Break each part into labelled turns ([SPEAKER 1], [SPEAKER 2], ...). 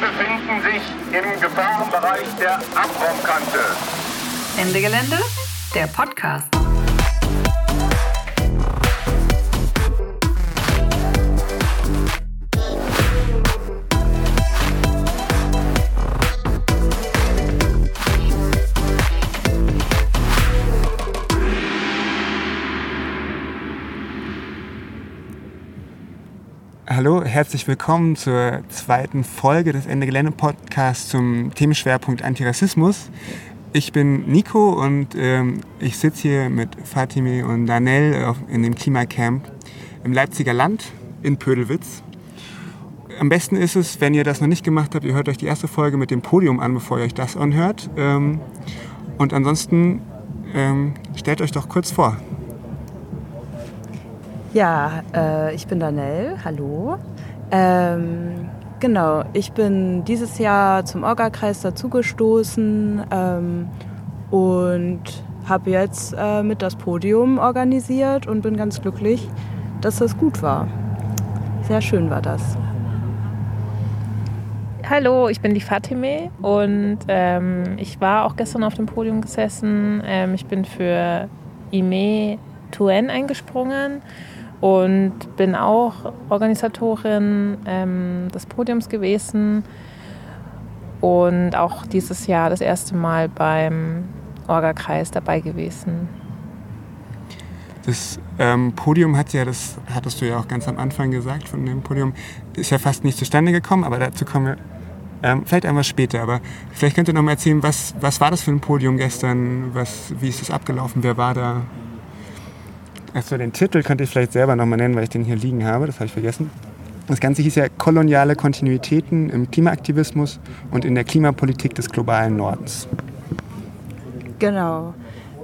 [SPEAKER 1] befinden sich im Gefahrenbereich der Abraumkante.
[SPEAKER 2] Ende Gelände, der Podcast.
[SPEAKER 3] Hallo, herzlich willkommen zur zweiten Folge des Ende Gelände Podcasts zum Themenschwerpunkt Antirassismus. Ich bin Nico und ähm, ich sitze hier mit Fatime und Danel auf, in dem Klimacamp im Leipziger Land in Pödelwitz. Am besten ist es, wenn ihr das noch nicht gemacht habt, ihr hört euch die erste Folge mit dem Podium an, bevor ihr euch das anhört. Ähm, und ansonsten ähm, stellt euch doch kurz vor.
[SPEAKER 4] Ja, äh, ich bin Danelle, hallo. Ähm, genau, ich bin dieses Jahr zum Orga-Kreis dazugestoßen ähm, und habe jetzt äh, mit das Podium organisiert und bin ganz glücklich, dass das gut war. Sehr schön war das.
[SPEAKER 5] Hallo, ich bin die Fatime und ähm, ich war auch gestern auf dem Podium gesessen. Ähm, ich bin für IME Tuen eingesprungen und bin auch Organisatorin ähm, des Podiums gewesen und auch dieses Jahr das erste Mal beim Orga-Kreis dabei gewesen.
[SPEAKER 3] Das ähm, Podium hat ja, das hattest du ja auch ganz am Anfang gesagt, von dem Podium ist ja fast nicht zustande gekommen, aber dazu kommen wir ähm, vielleicht einmal später. Aber vielleicht könnt ihr noch mal erzählen, was, was war das für ein Podium gestern? Was, wie ist das abgelaufen? Wer war da? Achso, den Titel könnte ich vielleicht selber nochmal nennen, weil ich den hier liegen habe, das habe ich vergessen. Das Ganze hieß ja Koloniale Kontinuitäten im Klimaaktivismus und in der Klimapolitik des globalen Nordens.
[SPEAKER 4] Genau.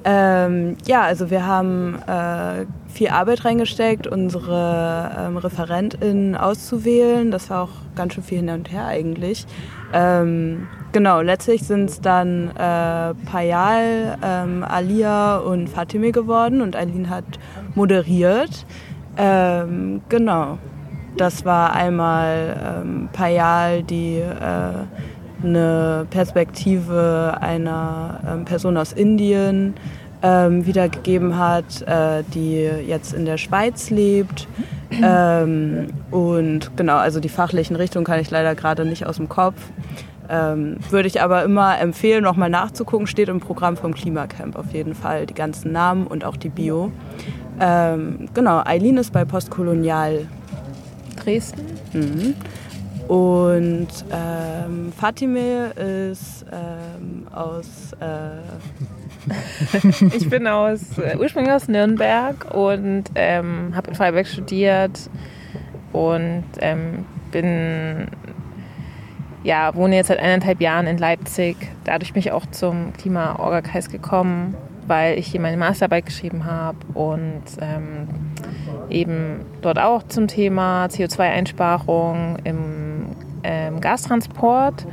[SPEAKER 4] Ähm, ja, also wir haben äh, viel Arbeit reingesteckt, unsere ähm, ReferentInnen auszuwählen. Das war auch ganz schön viel hin und her eigentlich. Ähm, genau, letztlich sind es dann äh, Payal, ähm, Alia und Fatime geworden und Eileen hat moderiert. Ähm, genau, das war einmal ähm, Payal, die äh, eine Perspektive einer ähm, Person aus Indien ähm, wiedergegeben hat, äh, die jetzt in der Schweiz lebt. Ähm, und genau, also die fachlichen Richtungen kann ich leider gerade nicht aus dem Kopf. Ähm, würde ich aber immer empfehlen, nochmal nachzugucken. Steht im Programm vom Klimacamp auf jeden Fall. Die ganzen Namen und auch die Bio. Ähm, genau, Eileen ist bei Postkolonial
[SPEAKER 5] Dresden.
[SPEAKER 4] Mhm. Und ähm, Fatime ist ähm, aus. Äh
[SPEAKER 5] ich bin aus, äh, ursprünglich aus Nürnberg und ähm, habe in Freiberg studiert und ähm, bin. Ja, wohne jetzt seit eineinhalb Jahren in Leipzig. Dadurch bin ich auch zum Klima-Orga-Kreis gekommen, weil ich hier meine Masterarbeit geschrieben habe und ähm, eben dort auch zum Thema CO2-Einsparung im ähm, Gastransport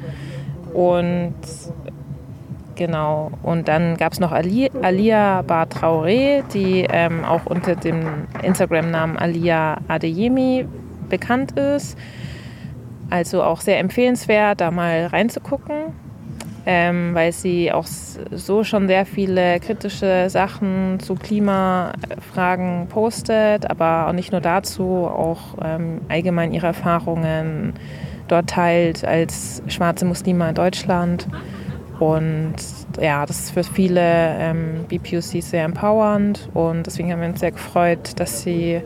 [SPEAKER 5] und genau und dann gab es noch Ali, Alia Bar Traoré, die ähm, auch unter dem Instagram-Namen Alia Adeyemi bekannt ist. Also auch sehr empfehlenswert, da mal reinzugucken ähm, weil sie auch so schon sehr viele kritische Sachen zu Klimafragen postet, aber auch nicht nur dazu, auch ähm, allgemein ihre Erfahrungen dort teilt als schwarze Muslime in Deutschland. Und ja, das ist für viele ähm, BPUCs sehr empowernd und deswegen haben wir uns sehr gefreut, dass sie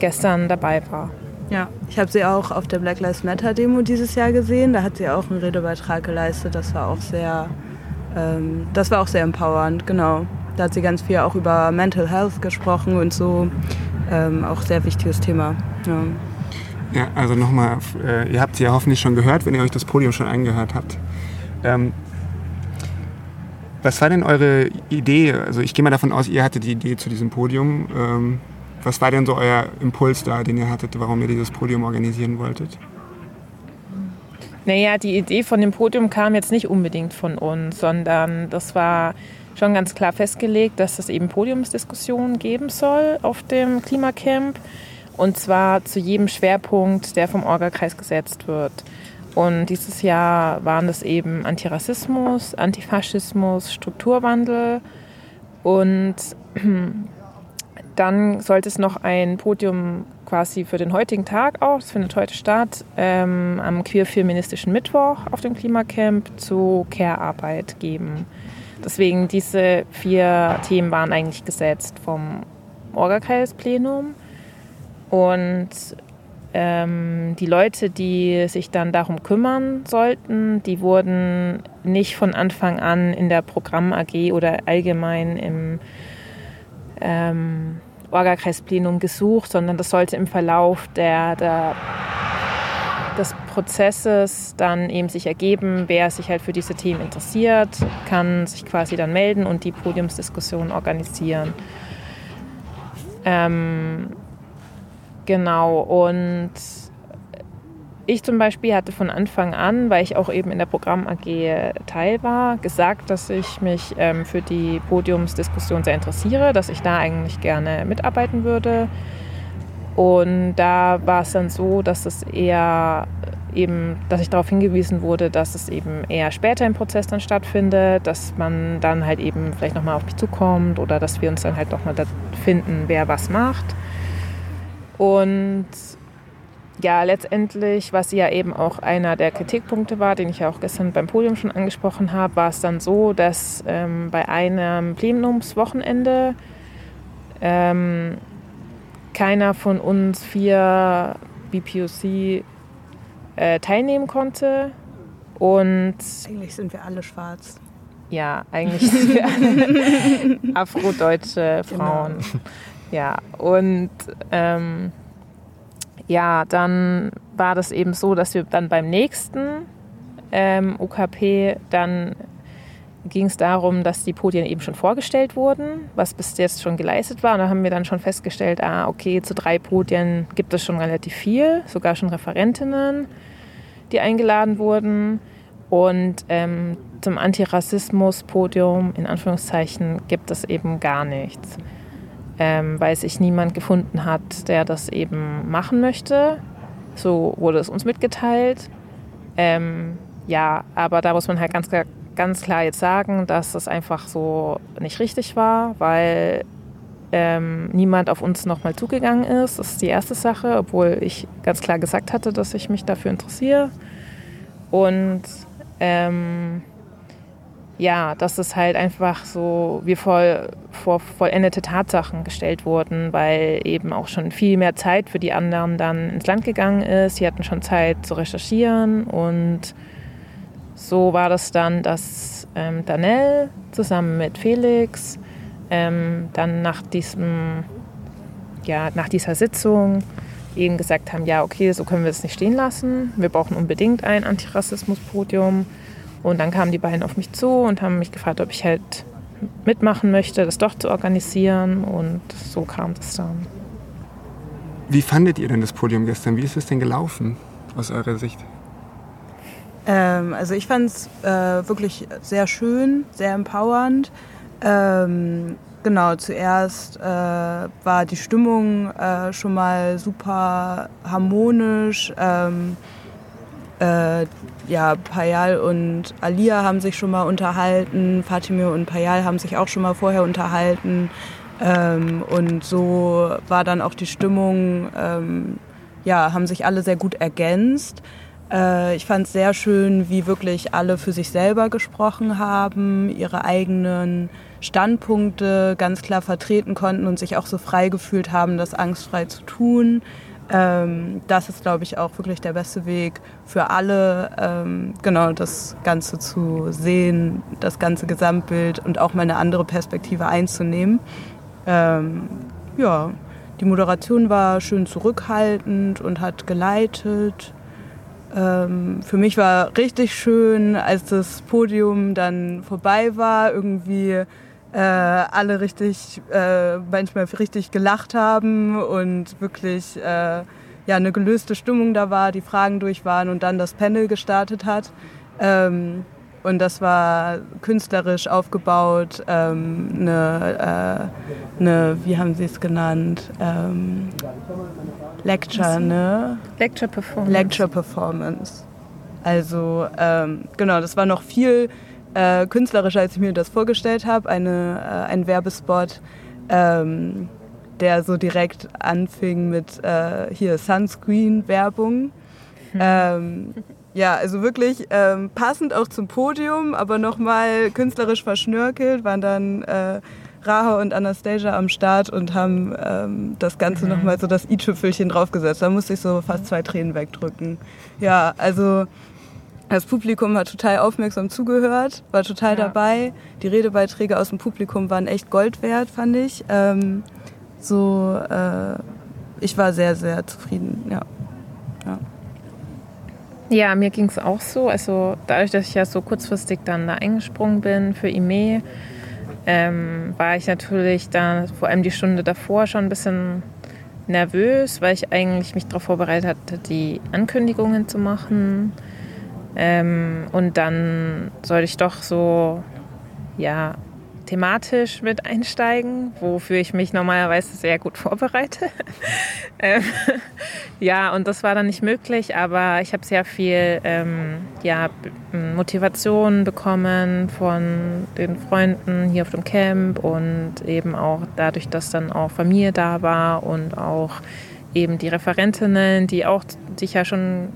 [SPEAKER 5] gestern dabei war.
[SPEAKER 4] Ja, ich habe sie auch auf der Black Lives Matter Demo dieses Jahr gesehen. Da hat sie auch einen Redebeitrag geleistet. Das war auch sehr, ähm, das war auch sehr empowernd, genau. Da hat sie ganz viel auch über Mental Health gesprochen und so. Ähm, auch sehr wichtiges Thema. Ja,
[SPEAKER 3] ja also nochmal, äh, ihr habt sie ja hoffentlich schon gehört, wenn ihr euch das Podium schon angehört habt. Ähm, was war denn eure Idee? Also ich gehe mal davon aus, ihr hattet die Idee zu diesem Podium. Ähm, was war denn so euer Impuls da, den ihr hattet, warum ihr dieses Podium organisieren wolltet?
[SPEAKER 5] Naja, die Idee von dem Podium kam jetzt nicht unbedingt von uns, sondern das war schon ganz klar festgelegt, dass es eben Podiumsdiskussionen geben soll auf dem Klimacamp. Und zwar zu jedem Schwerpunkt, der vom Orga-Kreis gesetzt wird. Und dieses Jahr waren das eben Antirassismus, Antifaschismus, Strukturwandel und dann sollte es noch ein Podium quasi für den heutigen Tag auch, das findet heute statt, ähm, am queer-feministischen Mittwoch auf dem Klimacamp zu Care-Arbeit geben. Deswegen diese vier Themen waren eigentlich gesetzt vom Orgakreisplenum. Und ähm, die Leute, die sich dann darum kümmern sollten, die wurden nicht von Anfang an in der Programm AG oder allgemein im ähm, Orgakreisplenum gesucht, sondern das sollte im Verlauf der, der, des Prozesses dann eben sich ergeben, wer sich halt für diese Themen interessiert, kann sich quasi dann melden und die Podiumsdiskussion organisieren. Ähm, Genau, und ich zum Beispiel hatte von Anfang an, weil ich auch eben in der Programm AG Teil war, gesagt, dass ich mich ähm, für die Podiumsdiskussion sehr interessiere, dass ich da eigentlich gerne mitarbeiten würde. Und da war es dann so, dass es eher eben, dass ich darauf hingewiesen wurde, dass es eben eher später im Prozess dann stattfindet, dass man dann halt eben vielleicht nochmal auf mich zukommt oder dass wir uns dann halt nochmal finden, wer was macht. Und ja, letztendlich, was ja eben auch einer der Kritikpunkte war, den ich ja auch gestern beim Podium schon angesprochen habe, war es dann so, dass ähm, bei einem Plenumswochenende ähm, keiner von uns vier BPOC äh, teilnehmen konnte. Und
[SPEAKER 4] eigentlich sind wir alle schwarz.
[SPEAKER 5] Ja, eigentlich sind wir alle afrodeutsche Frauen. Genau. Ja, und ähm, ja, dann war das eben so, dass wir dann beim nächsten ähm, UKP dann ging es darum, dass die Podien eben schon vorgestellt wurden, was bis jetzt schon geleistet war. Und da haben wir dann schon festgestellt, ah, okay, zu drei Podien gibt es schon relativ viel, sogar schon Referentinnen, die eingeladen wurden. Und ähm, zum Antirassismus-Podium, in Anführungszeichen, gibt es eben gar nichts ähm, weil sich niemand gefunden hat, der das eben machen möchte. So wurde es uns mitgeteilt. Ähm, ja, aber da muss man halt ganz, ganz klar jetzt sagen, dass es einfach so nicht richtig war, weil ähm, niemand auf uns nochmal zugegangen ist. Das ist die erste Sache, obwohl ich ganz klar gesagt hatte, dass ich mich dafür interessiere. Und ähm, ja, dass es halt einfach so wie voll, vor vollendete Tatsachen gestellt wurden, weil eben auch schon viel mehr Zeit für die anderen dann ins Land gegangen ist. Sie hatten schon Zeit zu recherchieren und so war das dann, dass ähm, Danell zusammen mit Felix ähm, dann nach diesem, ja, nach dieser Sitzung eben gesagt haben, ja, okay, so können wir es nicht stehen lassen. Wir brauchen unbedingt ein Antirassismus-Podium. Und dann kamen die beiden auf mich zu und haben mich gefragt, ob ich halt mitmachen möchte, das doch zu organisieren. Und so kam das dann.
[SPEAKER 3] Wie fandet ihr denn das Podium gestern? Wie ist es denn gelaufen aus eurer Sicht?
[SPEAKER 4] Ähm, also ich fand es äh, wirklich sehr schön, sehr empowernd. Ähm, genau, zuerst äh, war die Stimmung äh, schon mal super harmonisch. Ähm, äh, ja, Payal und Alia haben sich schon mal unterhalten, Fatimir und Payal haben sich auch schon mal vorher unterhalten. Ähm, und so war dann auch die Stimmung, ähm, ja, haben sich alle sehr gut ergänzt. Äh, ich fand es sehr schön, wie wirklich alle für sich selber gesprochen haben, ihre eigenen Standpunkte ganz klar vertreten konnten und sich auch so frei gefühlt haben, das angstfrei zu tun. Ähm, das ist, glaube ich, auch wirklich der beste Weg für alle, ähm, genau das Ganze zu sehen, das ganze Gesamtbild und auch mal eine andere Perspektive einzunehmen. Ähm, ja, die Moderation war schön zurückhaltend und hat geleitet. Ähm, für mich war richtig schön, als das Podium dann vorbei war, irgendwie äh, alle richtig, äh, manchmal richtig gelacht haben und wirklich äh, ja, eine gelöste Stimmung da war, die Fragen durch waren und dann das Panel gestartet hat. Ähm, Und das war künstlerisch aufgebaut, ähm, eine, äh, eine, wie haben Sie es genannt, ähm, Lecture, ne?
[SPEAKER 5] Lecture Performance.
[SPEAKER 4] Lecture Performance. Also ähm, genau, das war noch viel äh, künstlerischer, als ich mir das vorgestellt habe. Eine, äh, ein Werbespot, ähm, der so direkt anfing mit äh, hier Sunscreen-Werbung. Ähm, ja, also wirklich ähm, passend auch zum Podium, aber nochmal künstlerisch verschnörkelt, waren dann äh, Raha und Anastasia am Start und haben ähm, das Ganze mhm. nochmal so das i-Tüpfelchen draufgesetzt. Da musste ich so fast zwei Tränen wegdrücken. Ja, also das Publikum hat total aufmerksam zugehört, war total ja. dabei. Die Redebeiträge aus dem Publikum waren echt Gold wert, fand ich. Ähm, so, äh, ich war sehr, sehr zufrieden, ja.
[SPEAKER 5] ja. Ja, mir ging es auch so. Also dadurch, dass ich ja so kurzfristig dann da eingesprungen bin für IME, ähm, war ich natürlich da vor allem die Stunde davor schon ein bisschen nervös, weil ich eigentlich mich darauf vorbereitet hatte, die Ankündigungen zu machen. Ähm, und dann sollte ich doch so, ja, thematisch mit einsteigen, wofür ich mich normalerweise sehr gut vorbereite. ähm, ja, und das war dann nicht möglich, aber ich habe sehr viel ähm, ja, Motivation bekommen von den Freunden hier auf dem Camp und eben auch dadurch, dass dann auch Familie da war und auch eben die Referentinnen, die auch sich ja schon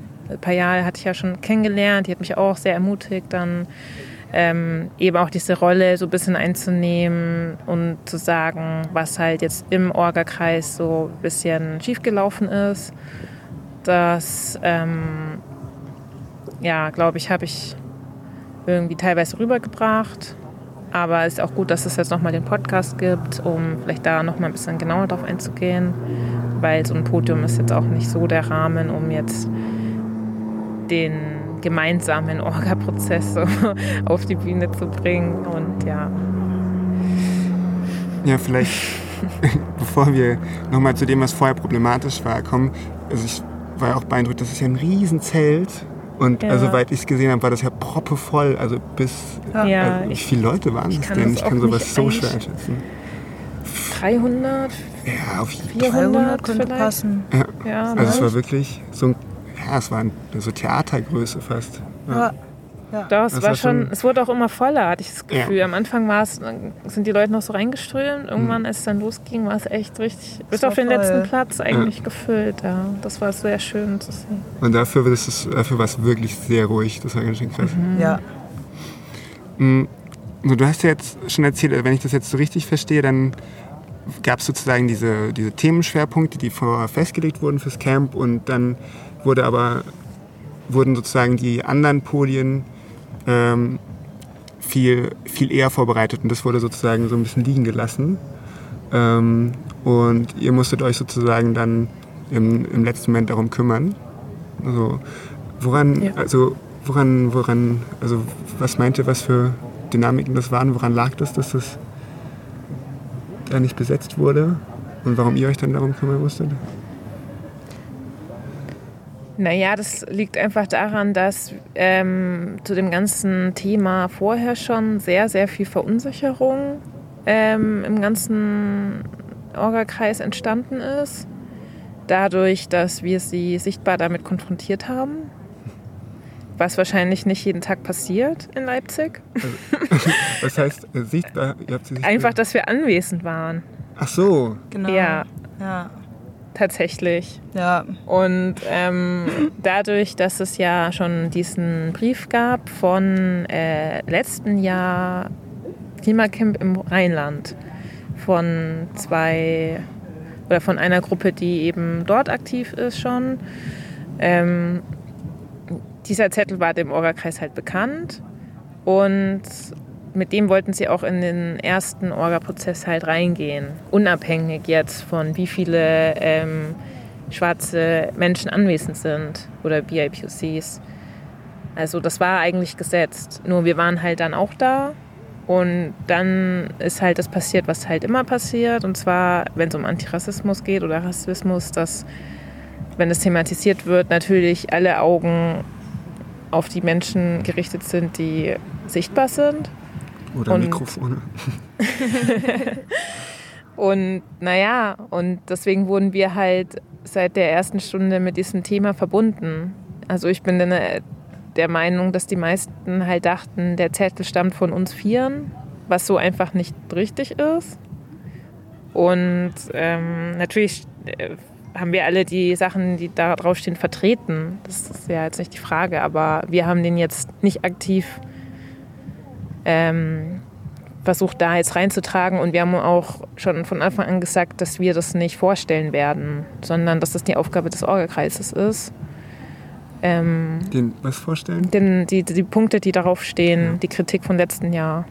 [SPEAKER 5] Jahre hatte ich ja schon kennengelernt, die hat mich auch sehr ermutigt, dann ähm, eben auch diese Rolle so ein bisschen einzunehmen und zu sagen, was halt jetzt im Orga-Kreis so ein bisschen schiefgelaufen ist. Das, ähm, ja, glaube ich, habe ich irgendwie teilweise rübergebracht. Aber es ist auch gut, dass es jetzt nochmal den Podcast gibt, um vielleicht da nochmal ein bisschen genauer drauf einzugehen. Weil so ein Podium ist jetzt auch nicht so der Rahmen, um jetzt den gemeinsamen Orga-Prozess so auf die Bühne zu bringen. Und ja.
[SPEAKER 3] Ja, vielleicht, bevor wir nochmal zu dem, was vorher problematisch war, kommen. Also ich war auch beeindruckt, das ist ja ein Riesenzelt. Und ja. also, soweit ich es gesehen habe, war das ja proppevoll. Also bis. Ja, also, wie viele Leute waren das denn? Ich kann sowas so schwer einschätzen.
[SPEAKER 5] 300?
[SPEAKER 3] Ja, auf
[SPEAKER 4] jeden Fall. 300 könnte vielleicht. passen.
[SPEAKER 3] Ja. ja also, es war wirklich so ein ja, es war so Theatergröße fast. Ja.
[SPEAKER 5] Ja. Das, das war, war schon, es wurde auch immer voller, hatte ich das Gefühl. Ja. Am Anfang war es, sind die Leute noch so reingeströmt. Irgendwann, mhm. als es dann losging, war es echt richtig, bis auf den voll. letzten Platz eigentlich ja. gefüllt. Ja. Das war sehr schön zu sehen.
[SPEAKER 3] Und dafür, es, dafür war es wirklich sehr ruhig. Das war ganz schön krass.
[SPEAKER 4] Mhm. Ja.
[SPEAKER 3] Mhm. Du hast ja jetzt schon erzählt, wenn ich das jetzt so richtig verstehe, dann gab es sozusagen diese, diese Themenschwerpunkte, die vorher festgelegt wurden fürs Camp und dann wurde aber, wurden sozusagen die anderen Podien ähm, viel, viel eher vorbereitet und das wurde sozusagen so ein bisschen liegen gelassen. Ähm, und ihr musstet euch sozusagen dann im, im letzten Moment darum kümmern. Also woran, ja. also woran, woran, also was meinte, was für Dynamiken das waren? Woran lag das, dass das da nicht besetzt wurde? Und warum ihr euch dann darum kümmern musstet?
[SPEAKER 5] Naja, das liegt einfach daran, dass ähm, zu dem ganzen Thema vorher schon sehr, sehr viel Verunsicherung ähm, im ganzen Orga-Kreis entstanden ist. Dadurch, dass wir sie sichtbar damit konfrontiert haben. Was wahrscheinlich nicht jeden Tag passiert in Leipzig.
[SPEAKER 3] Also, was heißt äh, sichtbar?
[SPEAKER 5] sichtbar? Einfach, dass wir anwesend waren.
[SPEAKER 3] Ach so.
[SPEAKER 5] Genau. Ja. ja tatsächlich.
[SPEAKER 4] Ja.
[SPEAKER 5] Und ähm, dadurch, dass es ja schon diesen Brief gab von äh, letzten Jahr Klimacamp im Rheinland von zwei oder von einer Gruppe, die eben dort aktiv ist schon. Ähm, dieser Zettel war dem Orga-Kreis halt bekannt und mit dem wollten sie auch in den ersten Orga-Prozess halt reingehen. Unabhängig jetzt von wie viele ähm, schwarze Menschen anwesend sind oder BIPOCs. Also das war eigentlich gesetzt. Nur wir waren halt dann auch da und dann ist halt das passiert, was halt immer passiert. Und zwar, wenn es um Antirassismus geht oder Rassismus, dass, wenn es thematisiert wird, natürlich alle Augen auf die Menschen gerichtet sind, die sichtbar sind.
[SPEAKER 3] Oder
[SPEAKER 5] Und-
[SPEAKER 3] Mikrofone.
[SPEAKER 5] Und naja, und deswegen wurden wir halt seit der ersten Stunde mit diesem Thema verbunden. Also ich bin äh, der Meinung, dass die meisten halt dachten, der Zettel stammt von uns Vieren, was so einfach nicht richtig ist. Und ähm, natürlich äh, haben wir alle die Sachen, die da draufstehen, vertreten. Das ist ja jetzt nicht die Frage, aber wir haben den jetzt nicht aktiv ähm, versucht, da jetzt reinzutragen. Und wir haben auch schon von Anfang an gesagt, dass wir das nicht vorstellen werden, sondern dass das die Aufgabe des Orgakreises ist. Ähm,
[SPEAKER 3] Den was vorstellen?
[SPEAKER 5] denn die, die Punkte, die darauf stehen,
[SPEAKER 3] Ja.
[SPEAKER 5] die Kritik von letzten Jahr.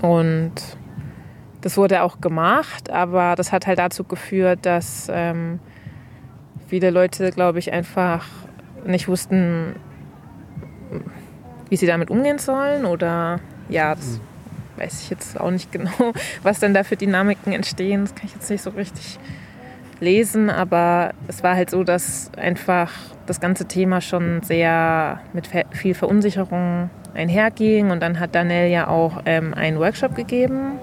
[SPEAKER 5] Und das wurde auch gemacht, aber das hat halt dazu geführt, dass ähm, viele Leute, glaube ich, einfach nicht wussten, wie sie damit umgehen sollen. Oder ja, das weiß ich jetzt auch nicht genau, was denn da für Dynamiken entstehen. Das kann ich jetzt nicht so richtig lesen, aber es war halt so, dass einfach das ganze Thema schon sehr mit viel Verunsicherung einherging und dann hat Danell ja auch ähm, einen Workshop gegeben.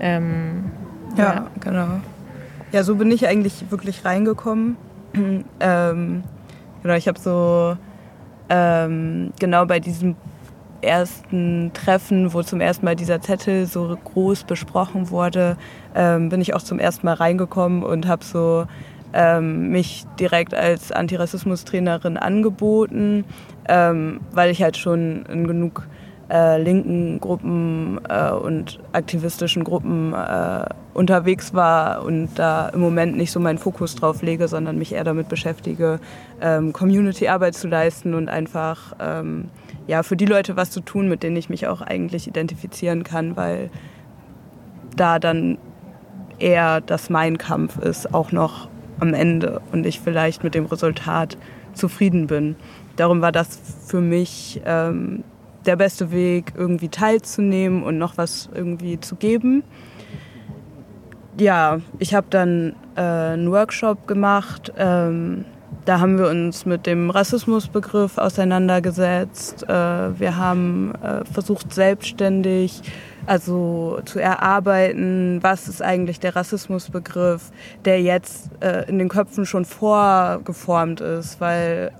[SPEAKER 5] Ähm,
[SPEAKER 4] Ja, genau. Ja, so bin ich eigentlich wirklich reingekommen. ähm, genau, ich habe so ähm, genau bei diesem ersten Treffen, wo zum ersten Mal dieser Zettel so groß besprochen wurde, ähm, bin ich auch zum ersten Mal reingekommen und habe so ähm, mich direkt als Antirassismus-Trainerin angeboten, ähm, weil ich halt schon in genug äh, linken Gruppen äh, und aktivistischen Gruppen äh, unterwegs war und da im Moment nicht so meinen Fokus drauf lege, sondern mich eher damit beschäftige, ähm, Community-Arbeit zu leisten und einfach ähm, ja, für die Leute was zu tun, mit denen ich mich auch eigentlich identifizieren kann, weil da dann eher das mein Kampf ist, auch noch am Ende und ich vielleicht mit dem Resultat zufrieden bin. Darum war das für mich ähm, der beste Weg, irgendwie teilzunehmen und noch was irgendwie zu geben. Ja, ich habe dann äh, einen Workshop gemacht. Ähm, da haben wir uns mit dem Rassismusbegriff auseinandergesetzt. Äh, wir haben äh, versucht, selbstständig also zu erarbeiten, was ist eigentlich der Rassismusbegriff, der jetzt äh, in den Köpfen schon vorgeformt ist, weil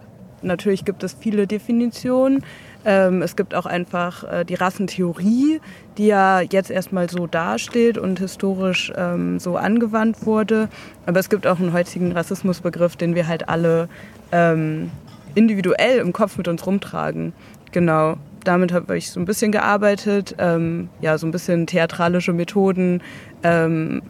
[SPEAKER 4] natürlich gibt es viele Definitionen. Ähm, es gibt auch einfach äh, die Rassentheorie, die ja jetzt erstmal so dasteht und historisch ähm, so angewandt wurde. Aber es gibt auch einen heutigen Rassismusbegriff, den wir halt alle ähm, individuell im Kopf mit uns rumtragen. Genau. Damit habe ich so ein bisschen gearbeitet, ähm, ja, so ein bisschen theatralische Methoden, ähm,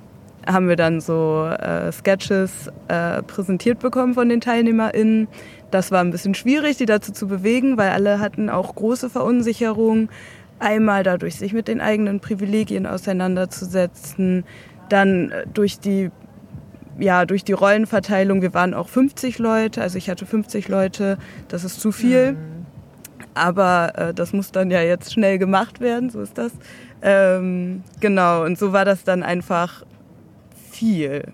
[SPEAKER 4] haben wir dann so äh, Sketches äh, präsentiert bekommen von den TeilnehmerInnen. Das war ein bisschen schwierig, die dazu zu bewegen, weil alle hatten auch große Verunsicherung. Einmal dadurch, sich mit den eigenen Privilegien auseinanderzusetzen, dann äh, durch die ja, durch die Rollenverteilung, wir waren auch 50 Leute, also ich hatte 50 Leute, das ist zu viel. Aber äh, das muss dann ja jetzt schnell gemacht werden, so ist das. Ähm, genau, und so war das dann einfach viel.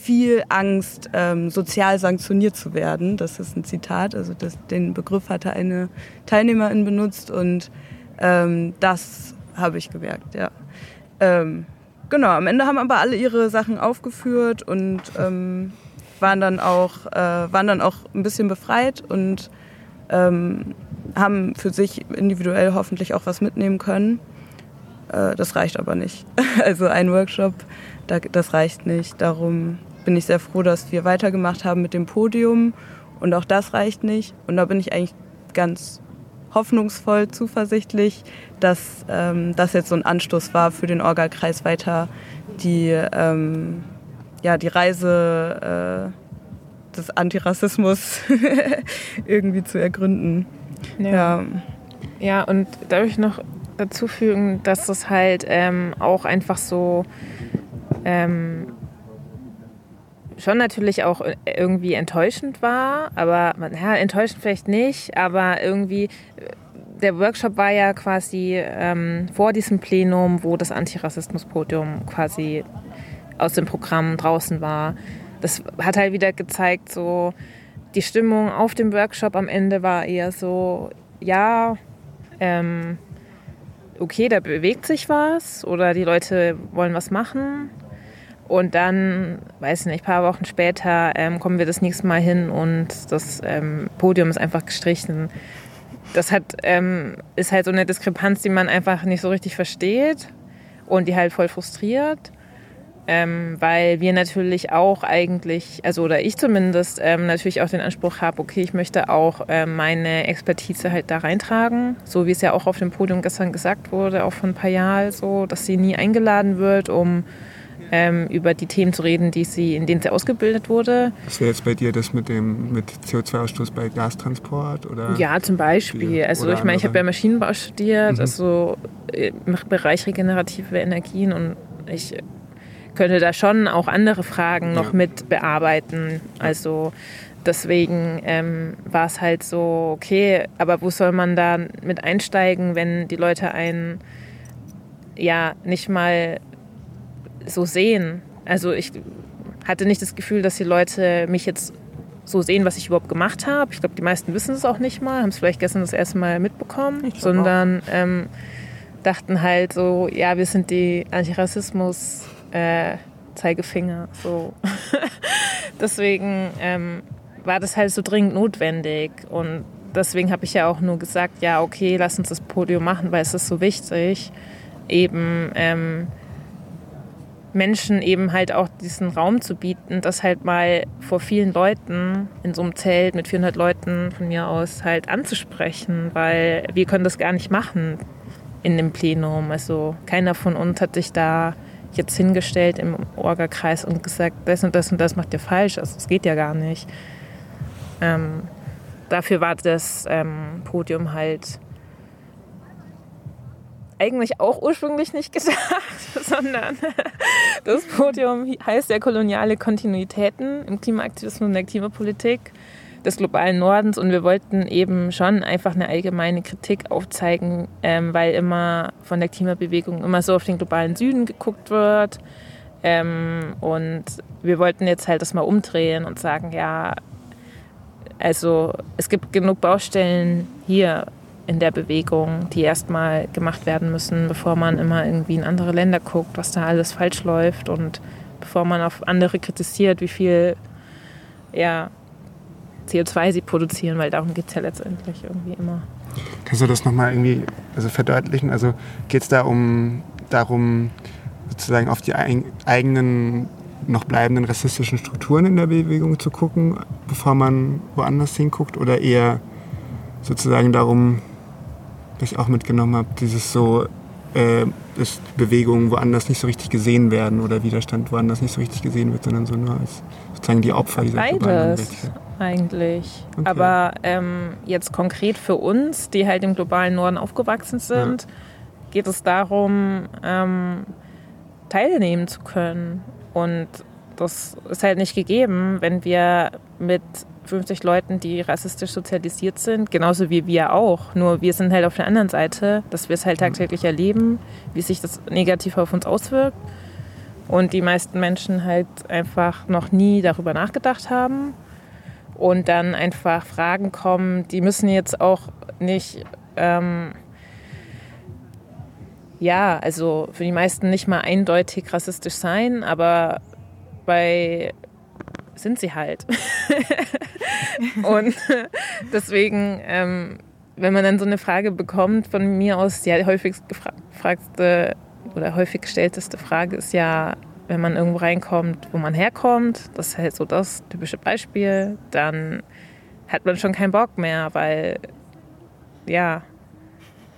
[SPEAKER 4] Viel Angst, ähm, sozial sanktioniert zu werden. Das ist ein Zitat, also das, den Begriff hatte eine Teilnehmerin benutzt und ähm, das habe ich gemerkt, ja. Ähm, genau, am Ende haben aber alle ihre Sachen aufgeführt und ähm, waren, dann auch, äh, waren dann auch ein bisschen befreit und ähm, haben für sich individuell hoffentlich auch was mitnehmen können. Äh, das reicht aber nicht. Also ein Workshop, da, das reicht nicht. Darum bin ich sehr froh, dass wir weitergemacht haben mit dem Podium. Und auch das reicht nicht. Und da bin ich eigentlich ganz hoffnungsvoll, zuversichtlich, dass ähm, das jetzt so ein Anstoß war für den Orga-Kreis weiter die, ähm, ja, die Reise äh, des Antirassismus irgendwie zu ergründen. Ja.
[SPEAKER 5] Ja, und darf ich noch dazu fügen, dass es halt ähm, auch einfach so ähm, schon natürlich auch irgendwie enttäuschend war, aber ja, enttäuschend vielleicht nicht, aber irgendwie, äh, der Workshop war ja quasi ähm, vor diesem Plenum, wo das Antirassismus-Podium quasi aus dem Programm draußen war. Das hat halt wieder gezeigt, so, die Stimmung auf dem Workshop am Ende war eher so, ja, ähm, okay, da bewegt sich was oder die Leute wollen was machen. Und dann, weiß nicht, ein paar Wochen später ähm, kommen wir das nächste Mal hin und das ähm, Podium ist einfach gestrichen. Das hat, ähm, ist halt so eine Diskrepanz, die man einfach nicht so richtig versteht und die halt voll frustriert. Ähm, weil wir natürlich auch eigentlich, also oder ich zumindest, ähm, natürlich auch den Anspruch habe, okay, ich möchte auch ähm, meine Expertise halt da reintragen, so wie es ja auch auf dem Podium gestern gesagt wurde, auch von Jahren so, dass sie nie eingeladen wird, um ähm, über die Themen zu reden, die sie, in denen sie ausgebildet wurde.
[SPEAKER 3] Was wäre jetzt bei dir das mit dem mit CO2-Ausstoß bei Gastransport? Oder
[SPEAKER 5] ja, zum Beispiel. Also ich meine, ich habe ja Maschinenbau studiert, mhm. also im Bereich regenerative Energien und ich könnte da schon auch andere Fragen noch ja. mit bearbeiten. Also deswegen ähm, war es halt so, okay, aber wo soll man da mit einsteigen, wenn die Leute einen ja nicht mal so sehen? Also ich hatte nicht das Gefühl, dass die Leute mich jetzt so sehen, was ich überhaupt gemacht habe. Ich glaube, die meisten wissen es auch nicht mal, haben es vielleicht gestern das erste Mal mitbekommen, sondern ähm, dachten halt so, ja, wir sind die Antirassismus- äh, Zeigefinger. So. deswegen ähm, war das halt so dringend notwendig. Und deswegen habe ich ja auch nur gesagt, ja, okay, lass uns das Podium machen, weil es ist so wichtig, eben ähm, Menschen eben halt auch diesen Raum zu bieten, das halt mal vor vielen Leuten in so einem Zelt mit 400 Leuten von mir aus halt anzusprechen, weil wir können das gar nicht machen in dem Plenum. Also keiner von uns hat sich da jetzt hingestellt im Orga-Kreis und gesagt, das und das und das macht ihr falsch. Also es geht ja gar nicht. Ähm, dafür war das ähm, Podium halt eigentlich auch ursprünglich nicht gedacht, sondern das Podium heißt ja koloniale Kontinuitäten im Klimaaktivismus und der Klimapolitik des globalen Nordens und wir wollten eben schon einfach eine allgemeine Kritik aufzeigen, ähm, weil immer von der Klimabewegung immer so auf den globalen Süden geguckt wird. Ähm, und wir wollten jetzt halt das mal umdrehen und sagen, ja, also es gibt genug Baustellen hier in der Bewegung, die erstmal gemacht werden müssen, bevor man immer irgendwie in andere Länder guckt, was da alles falsch läuft und bevor man auf andere kritisiert, wie viel ja, CO2 sie produzieren, weil darum geht es ja letztendlich irgendwie immer.
[SPEAKER 3] Kannst du das nochmal irgendwie also verdeutlichen? Also geht es da um darum, sozusagen auf die eigenen noch bleibenden rassistischen Strukturen in der Bewegung zu gucken, bevor man woanders hinguckt? Oder eher sozusagen darum, was ich auch mitgenommen habe, dieses so, äh, dass Bewegungen woanders nicht so richtig gesehen werden oder Widerstand woanders nicht so richtig gesehen wird, sondern so nur als sozusagen die Opfer dieser
[SPEAKER 5] Beides eigentlich. Okay. Aber ähm, jetzt konkret für uns, die halt im globalen Norden aufgewachsen sind, ja. geht es darum, ähm, teilnehmen zu können. Und das ist halt nicht gegeben, wenn wir mit 50 Leuten, die rassistisch sozialisiert sind, genauso wie wir auch. Nur wir sind halt auf der anderen Seite, dass wir es halt tagtäglich erleben, wie sich das negativ auf uns auswirkt. Und die meisten Menschen halt einfach noch nie darüber nachgedacht haben und dann einfach Fragen kommen, die müssen jetzt auch nicht, ähm, ja, also für die meisten nicht mal eindeutig rassistisch sein, aber bei sind sie halt. und deswegen, ähm, wenn man dann so eine Frage bekommt von mir aus, die häufigst gefragte oder häufig gestellteste Frage ist ja, wenn man irgendwo reinkommt, wo man herkommt, das ist halt so das typische Beispiel, dann hat man schon keinen Bock mehr, weil ja,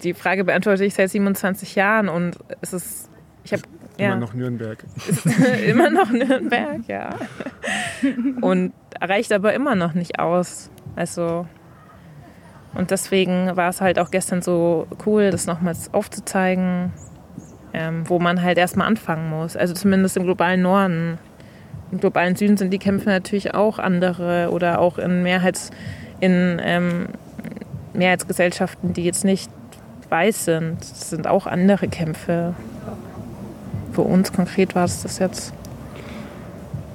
[SPEAKER 5] die Frage beantworte ich seit 27 Jahren und es ist, ich habe
[SPEAKER 3] ja, immer noch Nürnberg.
[SPEAKER 5] immer noch Nürnberg, ja. Und reicht aber immer noch nicht aus. Also und deswegen war es halt auch gestern so cool, das nochmals aufzuzeigen ähm, wo man halt erstmal anfangen muss. Also zumindest im globalen Norden. Im globalen Süden sind die Kämpfe natürlich auch andere oder auch in Mehrheits, in ähm, Mehrheitsgesellschaften, die jetzt nicht weiß sind. Das sind auch andere Kämpfe. Für uns konkret war es das jetzt.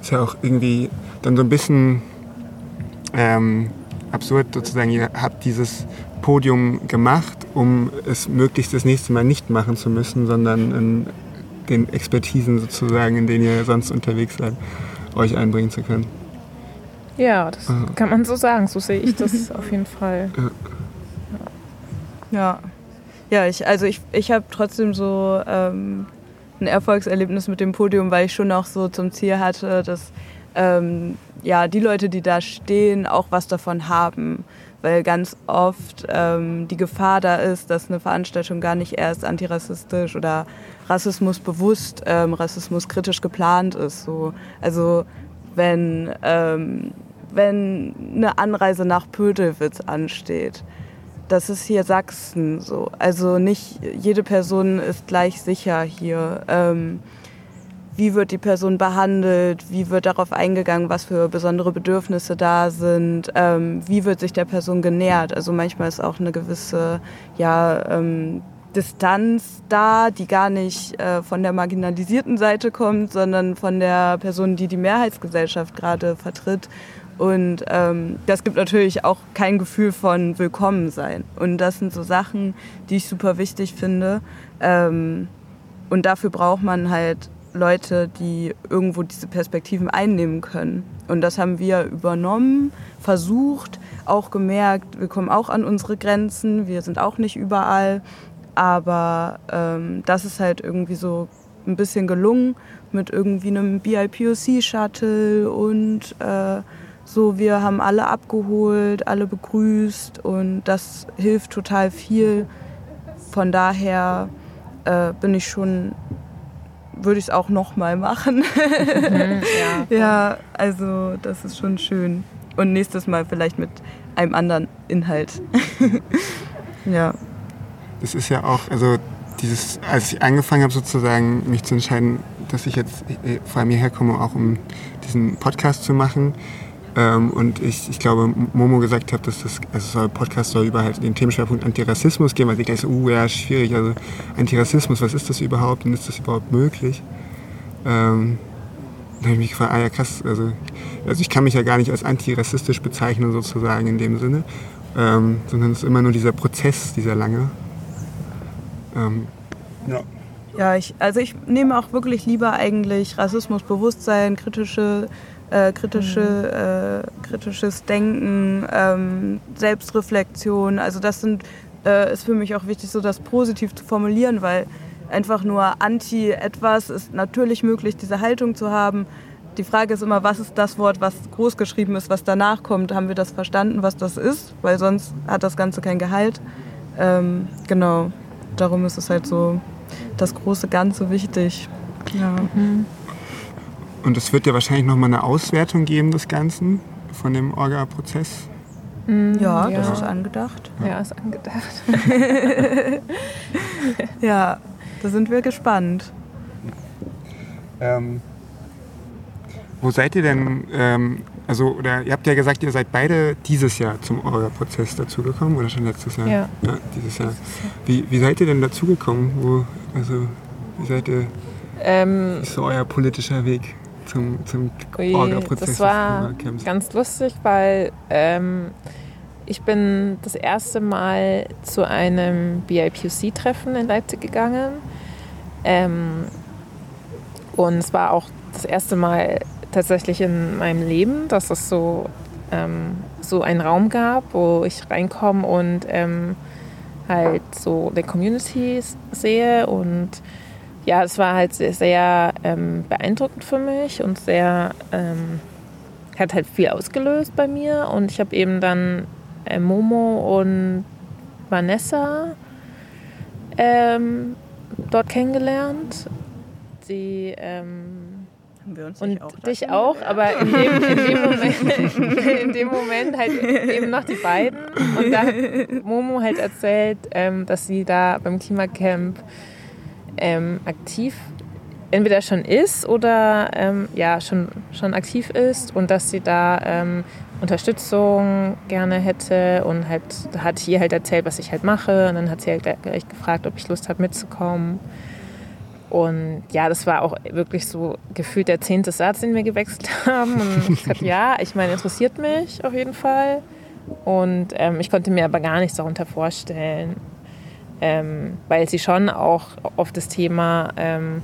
[SPEAKER 3] Ist ja auch irgendwie dann so ein bisschen ähm, absurd sozusagen, ihr habt dieses Podium gemacht, um es möglichst das nächste Mal nicht machen zu müssen, sondern in den Expertisen sozusagen, in denen ihr sonst unterwegs seid, euch einbringen zu können.
[SPEAKER 5] Ja, das
[SPEAKER 3] Ah.
[SPEAKER 5] kann man so sagen. So sehe ich das auf jeden Fall.
[SPEAKER 4] Ja. Ja, ich, also ich, ich habe trotzdem so ähm, ein Erfolgserlebnis mit dem Podium, weil ich schon auch so zum Ziel hatte, dass ähm, ja, die Leute, die da stehen, auch was davon haben. Weil ganz oft ähm, die Gefahr da ist, dass eine Veranstaltung gar nicht erst antirassistisch oder rassismusbewusst, ähm, rassismuskritisch geplant ist. So. Also wenn, ähm, wenn eine Anreise nach Pödelwitz ansteht, das ist hier Sachsen so. Also nicht jede Person ist gleich sicher hier. Ähm, wie wird die Person behandelt? Wie wird darauf eingegangen, was für besondere Bedürfnisse da sind? Ähm, wie wird sich der Person genährt? Also manchmal ist auch eine gewisse ja, ähm, Distanz da, die gar nicht äh, von der marginalisierten Seite kommt, sondern von der Person, die die Mehrheitsgesellschaft gerade vertritt. Und ähm, das gibt natürlich auch kein Gefühl von Willkommensein. Und das sind so Sachen, die ich super wichtig finde. Ähm, und dafür braucht man halt Leute, die irgendwo diese Perspektiven einnehmen können. Und das haben wir übernommen, versucht, auch gemerkt, wir kommen auch an unsere Grenzen, wir sind auch nicht überall. Aber ähm, das ist halt irgendwie so ein bisschen gelungen mit irgendwie einem BIPOC-Shuttle und äh, so, wir haben alle abgeholt, alle begrüßt und das hilft total viel. Von daher äh, bin ich schon, würde ich es auch nochmal machen.
[SPEAKER 5] Mhm, ja.
[SPEAKER 4] ja, also das ist schon schön. Und nächstes Mal vielleicht mit einem anderen Inhalt. ja.
[SPEAKER 3] Das ist ja auch, also dieses, als ich angefangen habe sozusagen mich zu entscheiden, dass ich jetzt äh, vor allem hierher komme, auch um diesen Podcast zu machen. Ähm, und ich, ich glaube, Momo gesagt hat, dass das also soll, Podcast soll über halt den Themenschwerpunkt Antirassismus gehen, weil ich gleich so, uh, ja, schwierig, also Antirassismus, was ist das überhaupt und ist das überhaupt möglich? Ähm, da habe ich mich gefragt, ah ja krass, also, also ich kann mich ja gar nicht als antirassistisch bezeichnen sozusagen in dem Sinne, ähm, sondern es ist immer nur dieser Prozess, dieser lange. Ähm, ja.
[SPEAKER 4] Ja, ich, also ich nehme auch wirklich lieber eigentlich Rassismusbewusstsein, kritische, äh, kritische, äh, kritisches Denken, ähm, Selbstreflexion. Also das sind, äh, ist für mich auch wichtig, so das positiv zu formulieren, weil einfach nur anti etwas ist natürlich möglich, diese Haltung zu haben. Die Frage ist immer, was ist das Wort, was groß geschrieben ist, was danach kommt? Haben wir das verstanden, was das ist? Weil sonst hat das Ganze kein Gehalt. Ähm, genau, darum ist es halt so das große Ganze wichtig. Ja.
[SPEAKER 3] Und es wird ja wahrscheinlich nochmal eine Auswertung geben des Ganzen von dem Orga-Prozess.
[SPEAKER 4] Ja, das
[SPEAKER 5] Ja.
[SPEAKER 4] ist angedacht.
[SPEAKER 5] Ja, ist angedacht.
[SPEAKER 4] Ja, da sind wir gespannt.
[SPEAKER 3] Ähm, wo seid ihr denn, ähm, also, oder ihr habt ja gesagt, ihr seid beide dieses Jahr zum Orga-Prozess dazugekommen oder schon letztes Jahr?
[SPEAKER 5] Ja.
[SPEAKER 3] dieses Jahr. Wie, wie seid ihr denn dazugekommen? Wo, also, wie seid ihr,
[SPEAKER 5] Ähm,
[SPEAKER 3] ist so euer politischer Weg zum, zum Orga-Prozess?
[SPEAKER 5] das war ganz lustig, weil ähm, ich bin das erste Mal zu einem BIPOC-Treffen in Leipzig gegangen. Ähm, und es war auch das erste Mal tatsächlich in meinem Leben, dass es so, ähm, so einen Raum gab, wo ich reinkomme und ähm, halt so die Community sehe und ja, es war halt sehr, sehr ähm, beeindruckend für mich und sehr, ähm, hat halt viel ausgelöst bei mir. Und ich habe eben dann äh, Momo und Vanessa ähm, dort kennengelernt. Die, ähm,
[SPEAKER 4] Haben wir uns
[SPEAKER 5] und
[SPEAKER 4] auch
[SPEAKER 5] dich auch, aber in dem, in, dem Moment, in dem Moment halt eben noch die beiden. Und da hat Momo halt erzählt, ähm, dass sie da beim Klimacamp ähm, aktiv entweder schon ist oder ähm, ja, schon, schon aktiv ist und dass sie da ähm, Unterstützung gerne hätte und halt hat hier halt erzählt, was ich halt mache und dann hat sie halt gleich gefragt, ob ich Lust habe mitzukommen. Und ja, das war auch wirklich so gefühlt der zehnte Satz, den wir gewechselt haben. Und ich gesagt, ja, ich meine, interessiert mich auf jeden Fall. Und ähm, ich konnte mir aber gar nichts darunter vorstellen, ähm, weil sie schon auch auf das Thema ähm,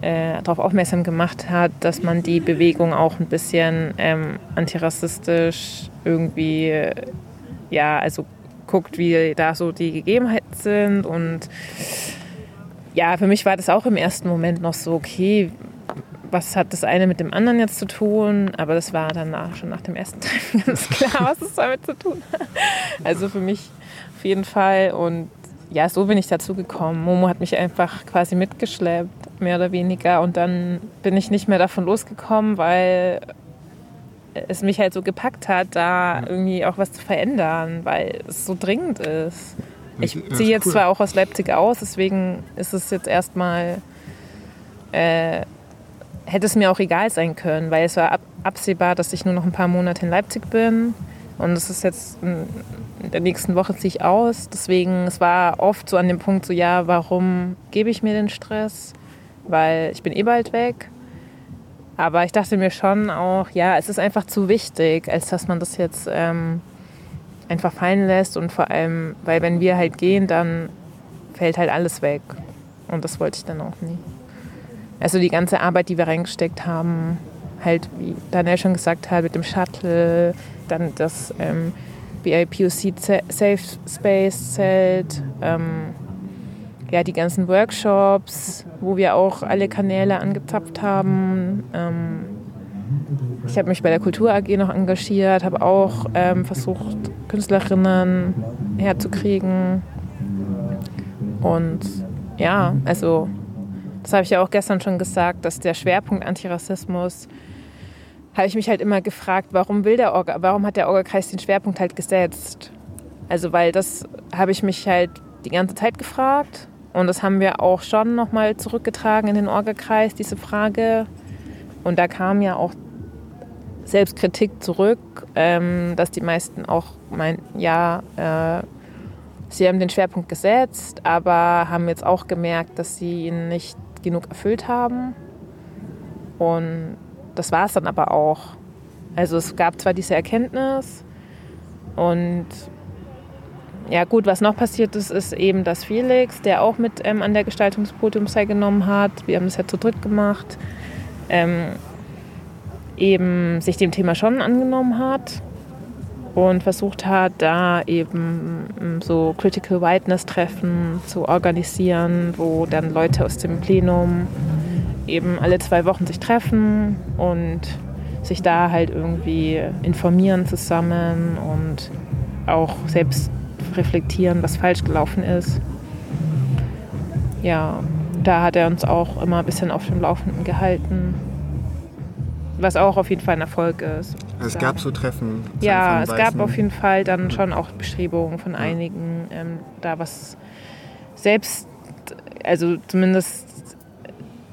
[SPEAKER 5] äh, darauf aufmerksam gemacht hat, dass man die Bewegung auch ein bisschen ähm, antirassistisch irgendwie, äh, ja, also guckt, wie da so die Gegebenheiten sind und ja, für mich war das auch im ersten Moment noch so, okay, was hat das eine mit dem anderen jetzt zu tun? Aber das war danach schon nach dem ersten Treffen ganz klar, was es damit zu tun hat. Also für mich auf jeden Fall. Und ja, so bin ich dazu gekommen. Momo hat mich einfach quasi mitgeschleppt, mehr oder weniger. Und dann bin ich nicht mehr davon losgekommen, weil es mich halt so gepackt hat, da irgendwie auch was zu verändern, weil es so dringend ist. Ich ziehe jetzt cool. zwar auch aus Leipzig aus, deswegen ist es jetzt erstmal, äh, hätte es mir auch egal sein können, weil es war ab, absehbar, dass ich nur noch ein paar Monate in Leipzig bin. Und es ist jetzt in der nächsten Woche ziehe ich aus. Deswegen, es war oft so an dem Punkt so, ja, warum gebe ich mir den Stress? Weil ich bin eh bald weg. Aber ich dachte mir schon auch, ja, es ist einfach zu wichtig, als dass man das jetzt ähm, einfach fallen lässt und vor allem, weil wenn wir halt gehen, dann fällt halt alles weg. Und das wollte ich dann auch nie. Also die ganze Arbeit, die wir reingesteckt haben, halt, wie Daniel schon gesagt hat, mit dem Shuttle, dann das ähm, BIPOC Safe Space Zelt, ähm, ja, die ganzen Workshops, wo wir auch alle Kanäle angezapft haben. Ähm, ich habe mich bei der Kultur AG noch engagiert, habe auch ähm, versucht, Künstlerinnen herzukriegen. Und ja, also das habe ich ja auch gestern schon gesagt, dass der Schwerpunkt Antirassismus, habe ich mich halt immer gefragt, warum will der Orga, warum hat der Orga-Kreis den Schwerpunkt halt gesetzt? Also weil das habe ich mich halt die ganze Zeit gefragt und das haben wir auch schon nochmal zurückgetragen in den Orga-Kreis, diese Frage. Und da kam ja auch Selbstkritik zurück, ähm, dass die meisten auch meinten, ja, äh, sie haben den Schwerpunkt gesetzt, aber haben jetzt auch gemerkt, dass sie ihn nicht genug erfüllt haben. Und das war es dann aber auch. Also es gab zwar diese Erkenntnis und ja gut, was noch passiert ist, ist eben, dass Felix, der auch mit ähm, an der Gestaltung des Podiums teilgenommen hat, wir haben das ja zu dritt gemacht, ähm, eben sich dem Thema schon angenommen hat und versucht hat, da eben ähm, so Critical Whiteness Treffen zu organisieren, wo dann Leute aus dem Plenum eben alle zwei Wochen sich treffen und sich da halt irgendwie informieren zusammen und auch selbst reflektieren, was falsch gelaufen ist. Ja, da hat er uns auch immer ein bisschen auf dem Laufenden gehalten was auch auf jeden Fall ein Erfolg ist.
[SPEAKER 3] Also es gab so Treffen.
[SPEAKER 5] Ja, es gab auf jeden Fall dann schon auch Bestrebungen von einigen, ähm, da was selbst, also zumindest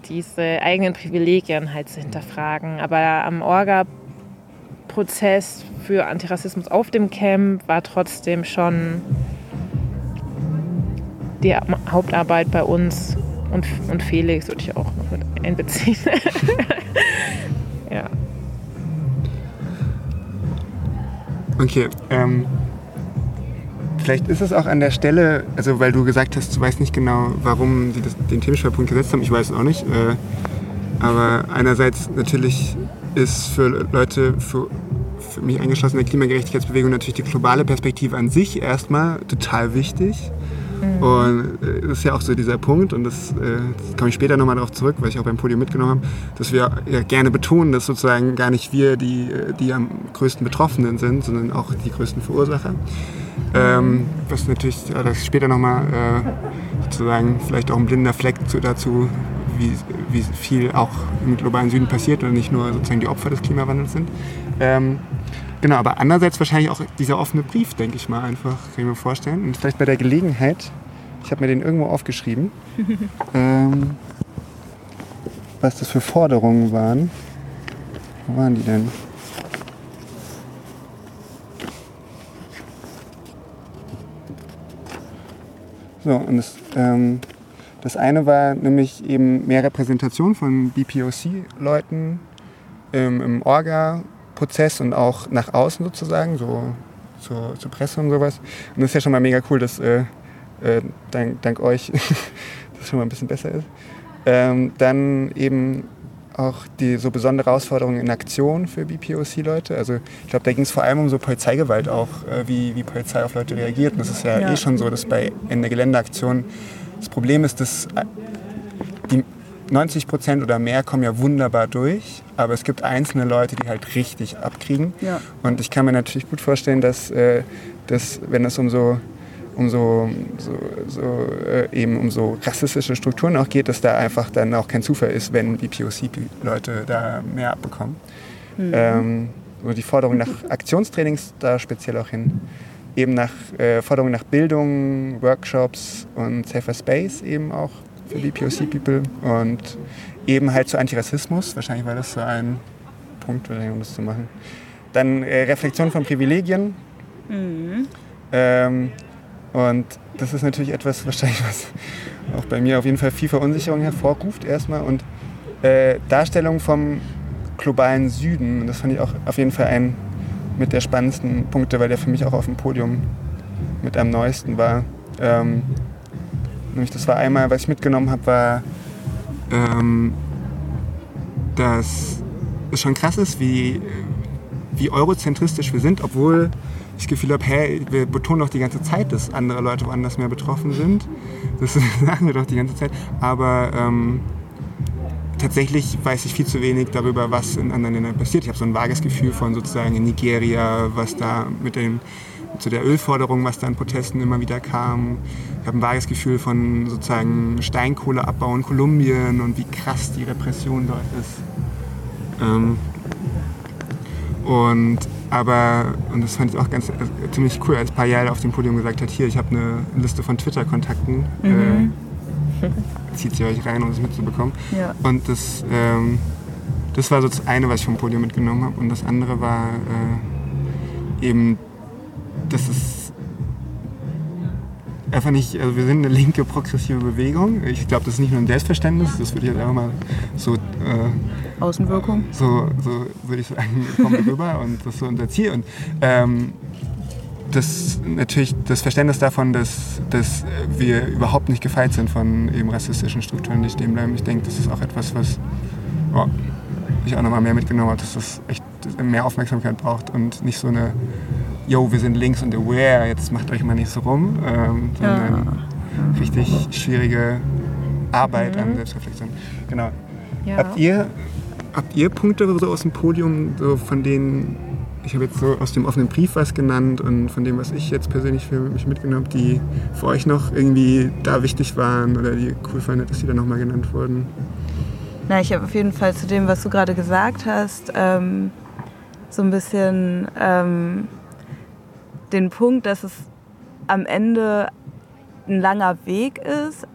[SPEAKER 5] diese eigenen Privilegien halt zu hinterfragen. Aber am Orga-Prozess für Antirassismus auf dem Camp war trotzdem schon die Hauptarbeit bei uns und, und Felix würde ich auch noch mit einbeziehen. Ja.
[SPEAKER 3] Okay, ähm, vielleicht ist es auch an der Stelle, also weil du gesagt hast, du weißt nicht genau, warum sie das, den Themenschwerpunkt gesetzt haben, ich weiß es auch nicht. Äh, aber einerseits natürlich ist für Leute, für, für mich eingeschlossen in der Klimagerechtigkeitsbewegung natürlich die globale Perspektive an sich erstmal total wichtig. Mhm. Und äh, das ist ja auch so dieser Punkt, und das, äh, das komme ich später nochmal darauf zurück, weil ich auch beim Podium mitgenommen habe, dass wir ja gerne betonen, dass sozusagen gar nicht wir die, die am größten Betroffenen sind, sondern auch die größten Verursacher. Ähm, was natürlich, das später nochmal äh, sozusagen vielleicht auch ein blinder Fleck zu, dazu, wie, wie viel auch im globalen Süden passiert und nicht nur sozusagen die Opfer des Klimawandels sind. Ähm, Genau, aber andererseits wahrscheinlich auch dieser offene Brief, denke ich mal einfach, kann ich mir vorstellen. Und vielleicht bei der Gelegenheit, ich habe mir den irgendwo aufgeschrieben, ähm, was das für Forderungen waren. Wo waren die denn? So, und das, ähm, Das eine war nämlich eben mehr Repräsentation von BPOC-Leuten ähm, im Orga-Prozess und auch nach außen sozusagen, so zur, zur Presse und sowas. Und das ist ja schon mal mega cool, dass äh, äh, dank, dank euch das schon mal ein bisschen besser ist. Ähm, dann eben auch die so besondere Herausforderungen in Aktion für BPOC-Leute. Also ich glaube, da ging es vor allem um so Polizeigewalt auch, äh, wie, wie Polizei auf Leute reagiert. Und das ist ja,
[SPEAKER 4] Ja.
[SPEAKER 3] eh schon so, dass bei Ende Geländeaktionen das Problem ist, dass äh, die 90 Prozent oder mehr kommen ja wunderbar durch, aber es gibt einzelne Leute, die halt richtig abkriegen.
[SPEAKER 4] Ja.
[SPEAKER 3] Und ich kann mir natürlich gut vorstellen, dass, äh, dass wenn es um so um so, so, äh, eben um so rassistische Strukturen auch geht, dass da einfach dann auch kein Zufall ist, wenn BPOC-Leute da mehr abbekommen. Ähm, so die Forderung nach Aktionstrainings da speziell auch hin. Eben nach äh, Forderung nach Bildung, Workshops und Safer Space eben auch für BPOC-People und eben halt zu Antirassismus. Wahrscheinlich war das so ein Punkt, um das zu machen. Dann äh, Reflexion von Privilegien. Ähm, und das ist natürlich etwas, wahrscheinlich, was auch bei mir auf jeden Fall viel Verunsicherung hervorruft erstmal. Und äh, Darstellung vom globalen Süden. Das fand ich auch auf jeden Fall ein mit der spannendsten Punkte, weil der für mich auch auf dem Podium mit am neuesten war. Ähm, nämlich das war einmal, was ich mitgenommen habe, war, ähm, dass es schon krass ist, wie, wie eurozentristisch wir sind, obwohl das Gefühl habe, hey, wir betonen doch die ganze Zeit, dass andere Leute woanders mehr betroffen sind. Das sagen wir doch die ganze Zeit. Aber ähm, tatsächlich weiß ich viel zu wenig darüber, was in anderen Ländern passiert. Ich habe so ein vages Gefühl von sozusagen in Nigeria, was da mit den zu der Ölforderung, was da an Protesten immer wieder kam. Ich habe ein vages Gefühl von sozusagen Steinkohleabbau in Kolumbien und wie krass die Repression dort ist. Ähm, und aber, und das fand ich auch ganz äh, ziemlich cool, als Payal auf dem Podium gesagt hat, hier, ich habe eine Liste von Twitter-Kontakten, äh, zieht sie euch rein, um es mitzubekommen.
[SPEAKER 4] Ja.
[SPEAKER 3] Und das, ähm, das war so das eine, was ich vom Podium mitgenommen habe. Und das andere war äh, eben, dass es einfach nicht, also wir sind eine linke progressive Bewegung. Ich glaube, das ist nicht nur ein Selbstverständnis, das würde ich jetzt einfach mal so, äh,
[SPEAKER 4] Außenwirkung.
[SPEAKER 3] so, so würde ich sagen, kommen rüber und das ist so unser Ziel. Und ähm, das natürlich das Verständnis davon, dass, dass wir überhaupt nicht gefeit sind von eben rassistischen Strukturen, die stehen bleiben. Ich denke, das ist auch etwas, was oh, ich auch nochmal mehr mitgenommen habe, dass das echt mehr Aufmerksamkeit braucht und nicht so eine, yo, wir sind links und aware, jetzt macht euch mal nicht so rum, ähm, sondern richtig schwierige Arbeit an Selbstreflexion. Genau.
[SPEAKER 5] Ja.
[SPEAKER 3] Habt ihr, habt ihr Punkte so aus dem Podium, so von denen, ich habe jetzt so aus dem offenen Brief was genannt und von dem, was ich jetzt persönlich für mich mitgenommen habe, die für euch noch irgendwie da wichtig waren oder die cool fandet, dass die da nochmal genannt wurden?
[SPEAKER 4] Na, ich habe auf jeden Fall zu dem, was du gerade gesagt hast, ähm, so ein bisschen ähm, den Punkt, dass es am Ende ein langer Weg ist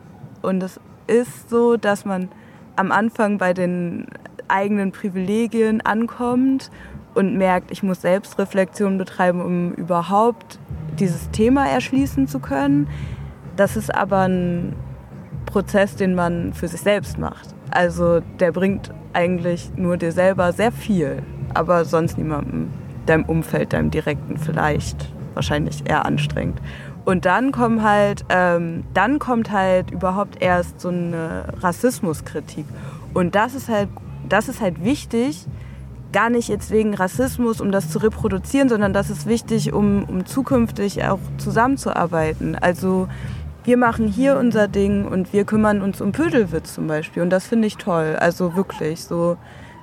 [SPEAKER 4] und es ist so, dass man am Anfang bei den eigenen Privilegien ankommt und merkt, ich muss Selbstreflexion betreiben, um überhaupt dieses Thema erschließen zu können. Das ist aber ein Prozess, den man für sich selbst macht. Also der bringt eigentlich nur dir selber sehr viel, aber sonst niemandem, deinem Umfeld, deinem Direkten vielleicht, wahrscheinlich eher anstrengend. Und dann kommt halt, ähm, dann kommt halt überhaupt erst so eine Rassismuskritik. Und das ist halt, das ist halt wichtig, gar nicht jetzt wegen Rassismus, um das zu reproduzieren, sondern das ist wichtig, um, um zukünftig auch zusammenzuarbeiten. Also wir machen hier unser Ding und wir kümmern uns um Pödelwitz zum Beispiel. Und das finde ich toll. Also wirklich so.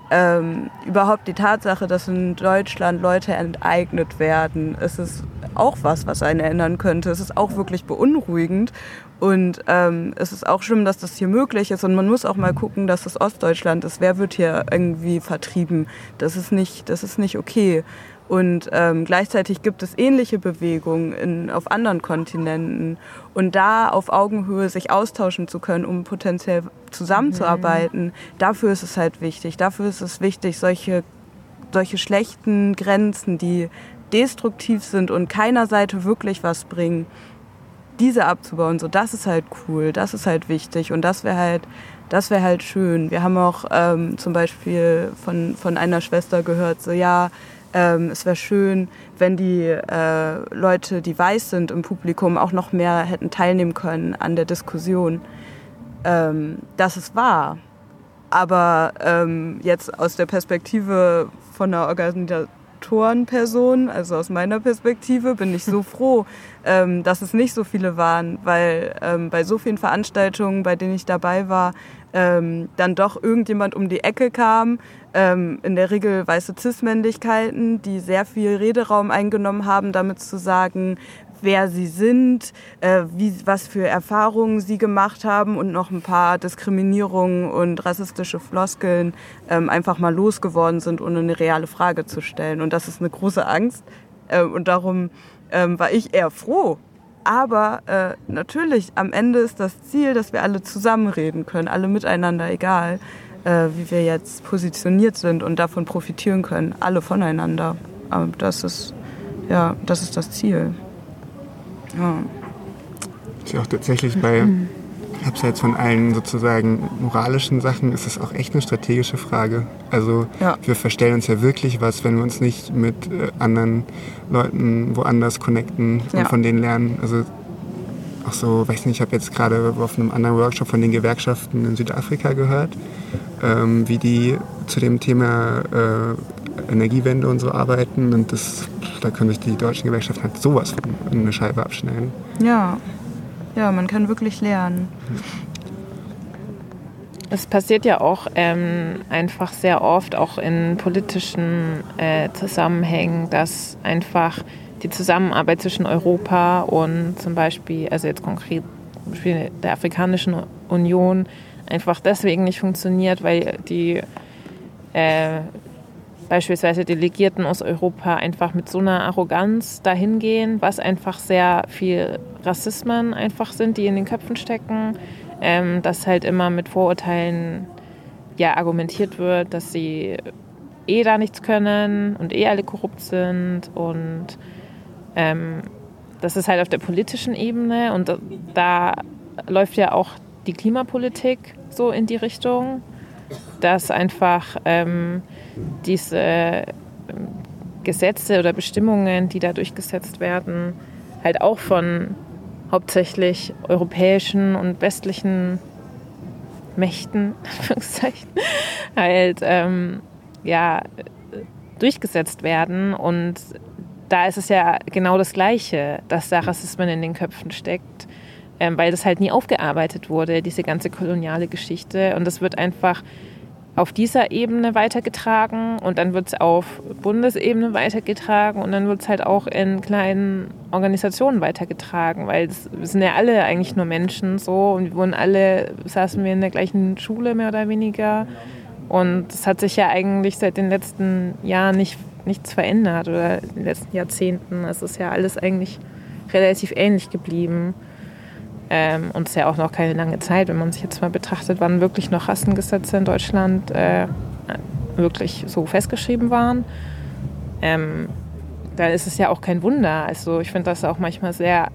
[SPEAKER 4] Ähm, überhaupt die Tatsache, dass in Deutschland Leute enteignet werden, es ist auch was, was einen erinnern könnte. Es ist auch wirklich beunruhigend. Und ähm, es ist auch schlimm, dass das hier möglich ist. Und man muss auch mal gucken, dass das Ostdeutschland ist. Wer wird hier irgendwie vertrieben? Das ist nicht, das ist nicht okay. Und ähm, gleichzeitig gibt es ähnliche Bewegungen in, auf anderen Kontinenten. Und da auf Augenhöhe sich austauschen zu können, um potenziell zusammenzuarbeiten, dafür ist es halt wichtig. Dafür ist es wichtig, solche, solche schlechten Grenzen, die destruktiv sind und keiner Seite wirklich was bringen, diese abzubauen, so das ist halt cool, das ist halt wichtig und das wäre halt, das wäre halt schön. Wir haben auch ähm, zum Beispiel von, von einer Schwester gehört, so ja, ähm, es wäre schön, wenn die äh, Leute, die weiß sind im Publikum, auch noch mehr hätten teilnehmen können an der Diskussion. Ähm, das ist wahr. Aber ähm, jetzt aus der Perspektive von einer Organisatorenperson, also aus meiner Perspektive, bin ich so froh, ähm, dass es nicht so viele waren, weil ähm, bei so vielen Veranstaltungen, bei denen ich dabei war, ähm, dann doch irgendjemand um die Ecke kam, ähm, in der Regel weiße Cis-Männlichkeiten, die sehr viel Rederaum eingenommen haben, damit zu sagen, wer sie sind, äh, wie, was für Erfahrungen sie gemacht haben und noch ein paar Diskriminierungen und rassistische Floskeln ähm, einfach mal losgeworden sind, ohne eine reale Frage zu stellen. Und das ist eine große Angst. Äh, und darum ähm, war ich eher froh. Aber äh, natürlich, am Ende ist das Ziel, dass wir alle zusammenreden können, alle miteinander, egal äh, wie wir jetzt positioniert sind und davon profitieren können, alle voneinander. Aber das ist, ja, das ist das Ziel. Ja.
[SPEAKER 3] Ist ja auch tatsächlich bei, abseits von allen sozusagen moralischen Sachen, ist es auch echt eine strategische Frage. Also
[SPEAKER 4] Ja.
[SPEAKER 3] wir verstellen uns ja wirklich was, wenn wir uns nicht mit äh, anderen Leuten woanders connecten und
[SPEAKER 4] Ja.
[SPEAKER 3] von denen lernen. Also auch so, weiß nicht, ich habe jetzt gerade auf einem anderen Workshop von den Gewerkschaften in Südafrika gehört, ähm, wie die zu dem Thema äh, Energiewende und so arbeiten und das, da können sich die deutschen Gewerkschaften halt sowas von eine Scheibe abschneiden.
[SPEAKER 4] Ja. Ja, man kann wirklich lernen.
[SPEAKER 5] Es passiert ja auch ähm, einfach sehr oft, auch in politischen äh, Zusammenhängen, dass einfach die Zusammenarbeit zwischen Europa und zum Beispiel, also jetzt konkret Beispiel der Afrikanischen Union, einfach deswegen nicht funktioniert, weil die äh, beispielsweise Delegierten aus Europa einfach mit so einer Arroganz dahin gehen, was einfach sehr viel Rassismen einfach sind, die in den Köpfen stecken, ähm, dass halt immer mit Vorurteilen ja argumentiert wird, dass sie eh da nichts können und eh alle korrupt sind und ähm, das ist halt auf der politischen Ebene und da, da läuft ja auch die Klimapolitik so in die Richtung, dass einfach ähm, diese ähm, Gesetze oder Bestimmungen, die da durchgesetzt werden, halt auch von hauptsächlich europäischen und westlichen Mächten, Anführungszeichen, halt ähm, ja, durchgesetzt werden. Und da ist es ja genau das Gleiche, dass da Rassismen in den Köpfen steckt, ähm, weil das halt nie aufgearbeitet wurde, diese ganze koloniale Geschichte. Und das wird einfach auf dieser Ebene weitergetragen und dann wird es auf Bundesebene weitergetragen und dann wird es halt auch in kleinen Organisationen weitergetragen, weil es, wir sind ja alle eigentlich nur Menschen so und wir wurden alle, saßen wir in der gleichen Schule mehr oder weniger und es hat sich ja eigentlich seit den letzten Jahren nicht, nichts verändert oder in den letzten Jahrzehnten. Es ist ja alles eigentlich relativ ähnlich geblieben. Ähm, und es ist ja auch noch keine lange Zeit, wenn man sich jetzt mal betrachtet, wann wirklich noch Rassengesetze in Deutschland äh, wirklich so festgeschrieben waren. Ähm, dann ist es ja auch kein Wunder. Also ich finde das auch manchmal sehr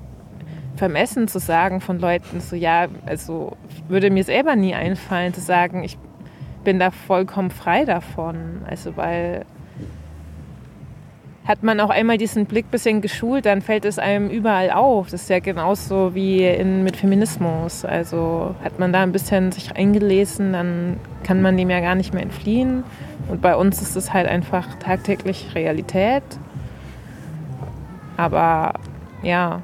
[SPEAKER 5] vermessen zu sagen von Leuten, so ja, also würde mir selber nie einfallen zu sagen, ich bin da vollkommen frei davon. Also weil hat man auch einmal diesen Blick bisschen geschult, dann fällt es einem überall auf. Das ist ja genauso wie in, mit Feminismus. Also hat man da ein bisschen sich eingelesen, dann kann man dem ja gar nicht mehr entfliehen. Und bei uns ist es halt einfach tagtäglich Realität. Aber ja,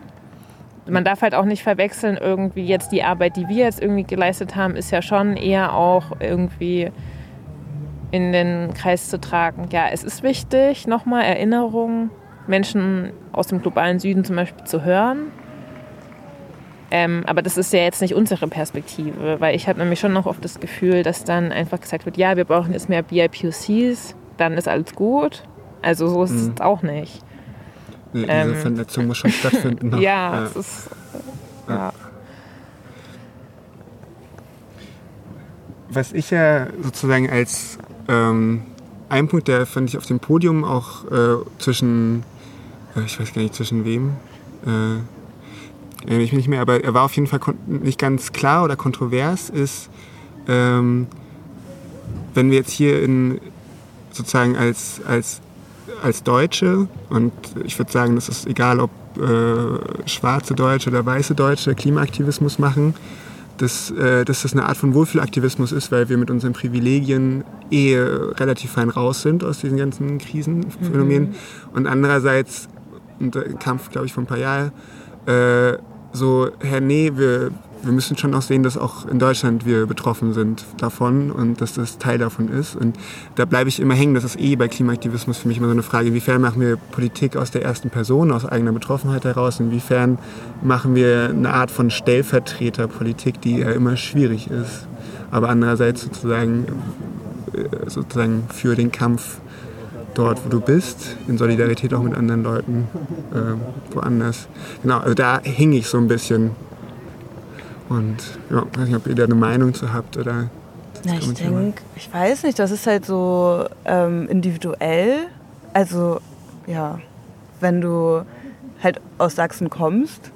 [SPEAKER 5] man darf halt auch nicht verwechseln, irgendwie jetzt die Arbeit, die wir jetzt irgendwie geleistet haben, ist ja schon eher auch irgendwie in den Kreis zu tragen. Ja, es ist wichtig, nochmal Erinnerungen, Menschen aus dem globalen Süden zum Beispiel zu hören. Ähm, aber das ist ja jetzt nicht unsere Perspektive, weil ich habe nämlich schon noch oft das Gefühl, dass dann einfach gesagt wird, ja, wir brauchen jetzt mehr BIPOCs, dann ist alles gut. Also so ist
[SPEAKER 3] Mhm.
[SPEAKER 5] es auch nicht.
[SPEAKER 3] Diese
[SPEAKER 5] Ähm,
[SPEAKER 3] Vernetzung muss schon stattfinden. noch.
[SPEAKER 5] Ja, es ist. Ja.
[SPEAKER 3] Was ich ja sozusagen als ähm, ein Punkt, der fand ich auf dem Podium auch äh, zwischen, äh, ich weiß gar nicht zwischen wem, äh, ich bin nicht mehr, aber er war auf jeden Fall nicht ganz klar oder kontrovers, ist, ähm, wenn wir jetzt hier in sozusagen als, als, als Deutsche, und ich würde sagen, das ist egal, ob äh, schwarze Deutsche oder weiße Deutsche Klimaaktivismus machen, dass, äh, dass das eine Art von Wohlfühlaktivismus ist, weil wir mit unseren Privilegien eh relativ fein raus sind aus diesen ganzen Krisenphänomenen. Mhm. Und andererseits, und der Kampf, glaube ich, vor ein paar Jahren, äh, so, Herr, nee, wir, wir müssen schon auch sehen, dass auch in Deutschland wir betroffen sind davon und dass das Teil davon ist. Und da bleibe ich immer hängen. Das ist eh bei Klimaaktivismus für mich immer so eine Frage, inwiefern machen wir Politik aus der ersten Person, aus eigener Betroffenheit heraus, inwiefern machen wir eine Art von Stellvertreterpolitik, die ja immer schwierig ist, aber andererseits sozusagen, äh, sozusagen für den Kampf dort, wo du bist, in Solidarität auch mit anderen Leuten äh, woanders. Genau, also da hing ich so ein bisschen und ja, weiß nicht, ob ihr da eine Meinung zu habt oder.
[SPEAKER 4] Na, ich denke, ich weiß nicht, das ist halt so ähm, individuell. Also, ja, wenn du halt aus Sachsen kommst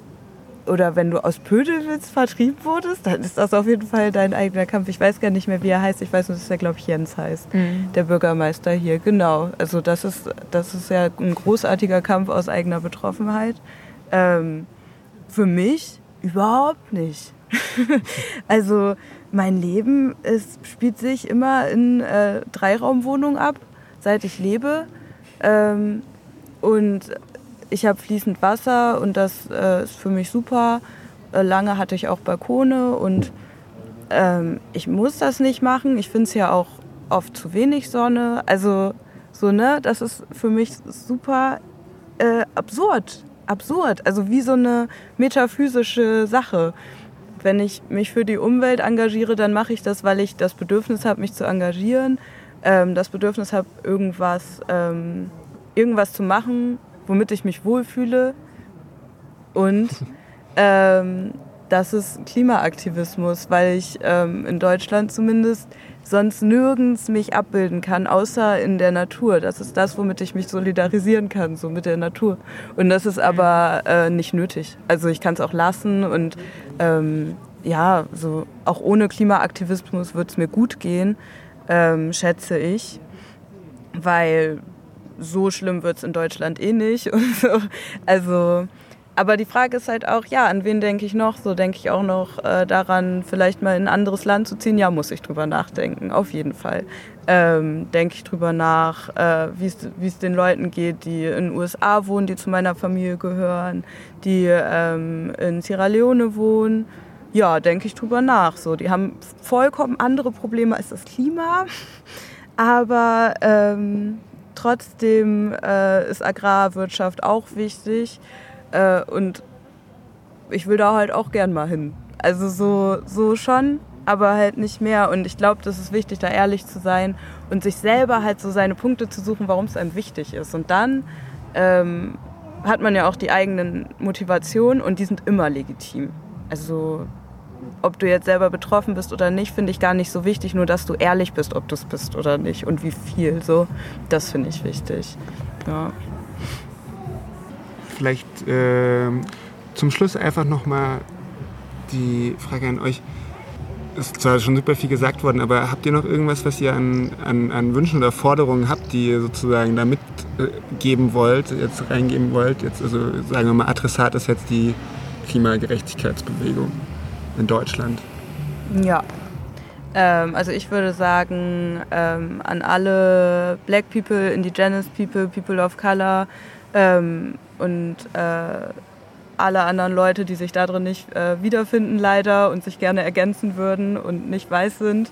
[SPEAKER 4] oder wenn du aus Pödelwitz vertrieben wurdest, dann ist das auf jeden Fall dein eigener Kampf. Ich weiß gar nicht mehr, wie er heißt. Ich weiß nur, dass er, glaube ich, Jens heißt. Mhm. Der Bürgermeister hier. Genau. Also das ist, das ist ja ein großartiger Kampf aus eigener Betroffenheit. Ähm, für mich überhaupt nicht. also mein Leben es spielt sich immer in äh, Dreiraumwohnungen ab, seit ich lebe. Ähm, und ich habe fließend Wasser und das äh, ist für mich super. Äh, lange hatte ich auch Balkone und ähm, ich muss das nicht machen. Ich finde es ja auch oft zu wenig Sonne. Also so, ne, das ist für mich super äh, absurd. Absurd. Also wie so eine metaphysische Sache wenn ich mich für die Umwelt engagiere, dann mache ich das, weil ich das Bedürfnis habe, mich zu engagieren, ähm, das Bedürfnis habe, irgendwas, ähm, irgendwas zu machen, womit ich mich wohlfühle. Und ähm, das ist Klimaaktivismus, weil ich ähm, in Deutschland zumindest sonst nirgends mich abbilden kann, außer in der Natur. Das ist das, womit ich mich solidarisieren kann, so mit der Natur. Und das ist aber äh, nicht nötig. Also ich kann es auch lassen und ähm, ja, so auch ohne Klimaaktivismus wird es mir gut gehen, ähm, schätze ich, weil so schlimm wird es in Deutschland eh nicht. So. Also aber die Frage ist halt auch, ja, an wen denke ich noch? So denke ich auch noch äh, daran, vielleicht mal in ein anderes Land zu ziehen. Ja, muss ich drüber nachdenken, auf jeden Fall. Ähm, denke ich drüber nach, äh, wie es den Leuten geht, die in den USA wohnen, die zu meiner Familie gehören, die ähm, in Sierra Leone wohnen. Ja, denke ich drüber nach. So, die haben vollkommen andere Probleme als das Klima, aber ähm, trotzdem äh, ist Agrarwirtschaft auch wichtig. Äh, und ich will da halt auch gern mal hin. Also so, so schon, aber halt nicht mehr. Und ich glaube, das ist wichtig, da ehrlich zu sein und sich selber halt so seine Punkte zu suchen, warum es einem wichtig ist. Und dann ähm, hat man ja auch die eigenen Motivationen und die sind immer legitim. Also ob du jetzt selber betroffen bist oder nicht, finde ich gar nicht so wichtig, nur dass du ehrlich bist, ob du es bist oder nicht und wie viel. So, das finde ich wichtig. Ja
[SPEAKER 3] vielleicht äh, zum Schluss einfach nochmal die Frage an euch. Es ist zwar schon super viel gesagt worden, aber habt ihr noch irgendwas, was ihr an, an, an Wünschen oder Forderungen habt, die ihr sozusagen da mitgeben wollt, jetzt reingeben wollt? Jetzt, also sagen wir mal, Adressat ist jetzt die Klimagerechtigkeitsbewegung in Deutschland.
[SPEAKER 4] Ja, ähm, also ich würde sagen, ähm, an alle Black People, Indigenous People, People of Color, ähm, und äh, alle anderen Leute, die sich darin nicht äh, wiederfinden leider und sich gerne ergänzen würden und nicht weiß sind,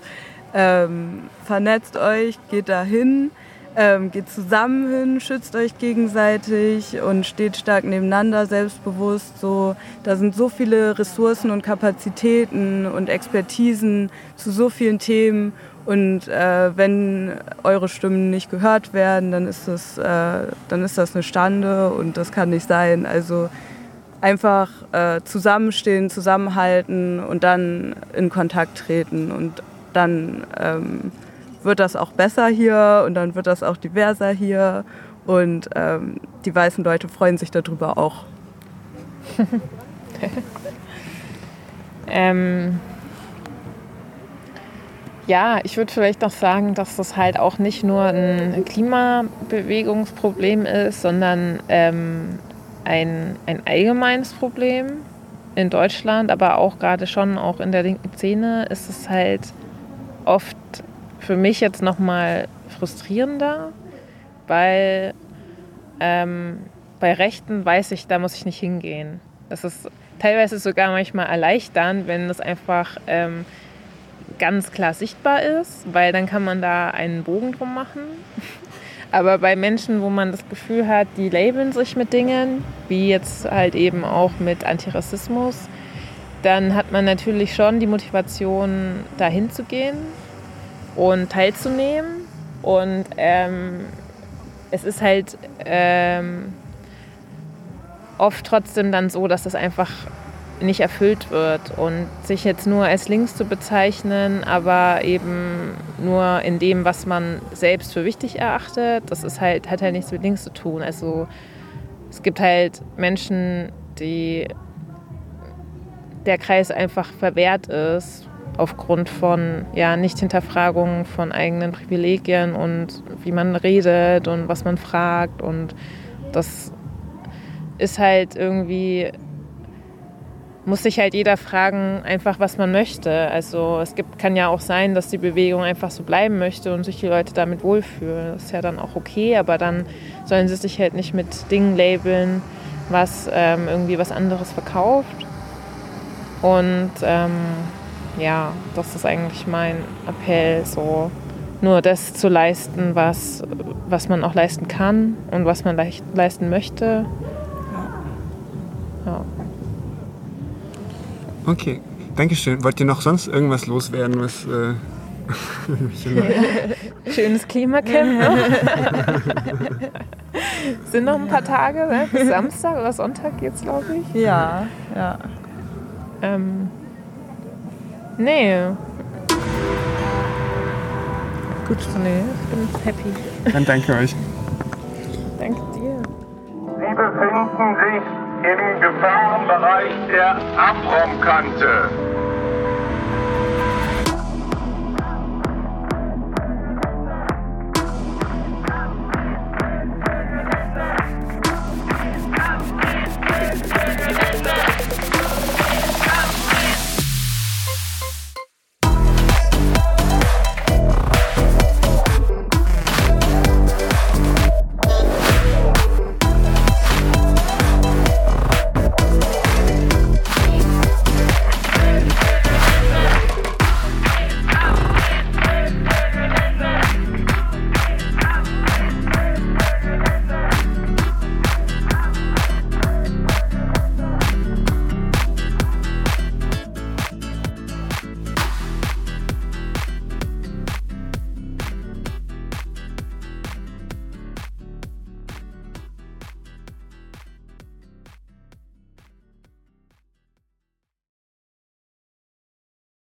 [SPEAKER 4] ähm, vernetzt euch, geht dahin, ähm, geht zusammen hin, schützt euch gegenseitig und steht stark nebeneinander, selbstbewusst. So, da sind so viele Ressourcen und Kapazitäten und Expertisen zu so vielen Themen und äh, wenn eure Stimmen nicht gehört werden, dann ist, das, äh, dann ist das eine Stande und das kann nicht sein. Also einfach äh, zusammenstehen, zusammenhalten und dann in Kontakt treten. Und dann ähm, wird das auch besser hier und dann wird das auch diverser hier. Und ähm, die weißen Leute freuen sich darüber auch.
[SPEAKER 5] ähm, ja, ich würde vielleicht noch sagen, dass das halt auch nicht nur ein Klimabewegungsproblem ist, sondern ähm, ein, ein allgemeines Problem in Deutschland, aber auch gerade schon auch in der linken Szene ist es halt oft für mich jetzt nochmal frustrierender, weil ähm, bei Rechten weiß ich, da muss ich nicht hingehen. Das ist teilweise sogar manchmal erleichternd, wenn es einfach ähm, ganz klar sichtbar ist, weil dann kann man da einen Bogen drum machen. Aber bei Menschen, wo man das Gefühl hat, die labeln sich mit Dingen, wie jetzt halt eben auch mit Antirassismus, dann hat man natürlich schon die Motivation, da hinzugehen und teilzunehmen. Und ähm, es ist halt ähm, oft trotzdem dann so, dass das einfach nicht erfüllt wird und sich jetzt nur als links zu bezeichnen, aber eben nur in dem, was man selbst für wichtig erachtet, das ist halt, hat halt nichts mit links zu tun. Also es gibt halt Menschen, die der Kreis einfach verwehrt ist aufgrund von ja, Nicht-Hinterfragung von eigenen Privilegien und wie man redet und was man fragt und das ist halt irgendwie muss sich halt jeder fragen, einfach was man möchte. Also es gibt, kann ja auch sein, dass die Bewegung einfach so bleiben möchte und sich die Leute damit wohlfühlen. Das ist ja dann auch okay, aber dann sollen sie sich halt nicht mit Dingen labeln, was ähm, irgendwie was anderes verkauft. Und ähm, ja, das ist eigentlich mein Appell, so nur das zu leisten, was, was man auch leisten kann und was man leisten möchte.
[SPEAKER 3] Okay, Dankeschön. Wollt ihr noch sonst irgendwas loswerden, was... Äh
[SPEAKER 5] Schönes Klimacamp noch. Sind noch ein paar Tage, ne? bis Samstag oder Sonntag geht's, glaube ich.
[SPEAKER 4] Ja, ja.
[SPEAKER 5] Ähm, nee.
[SPEAKER 3] Gut.
[SPEAKER 5] Nee, ich bin happy.
[SPEAKER 3] Dann danke euch.
[SPEAKER 5] Danke dir.
[SPEAKER 1] Gefahrenbereich der Abraumkante.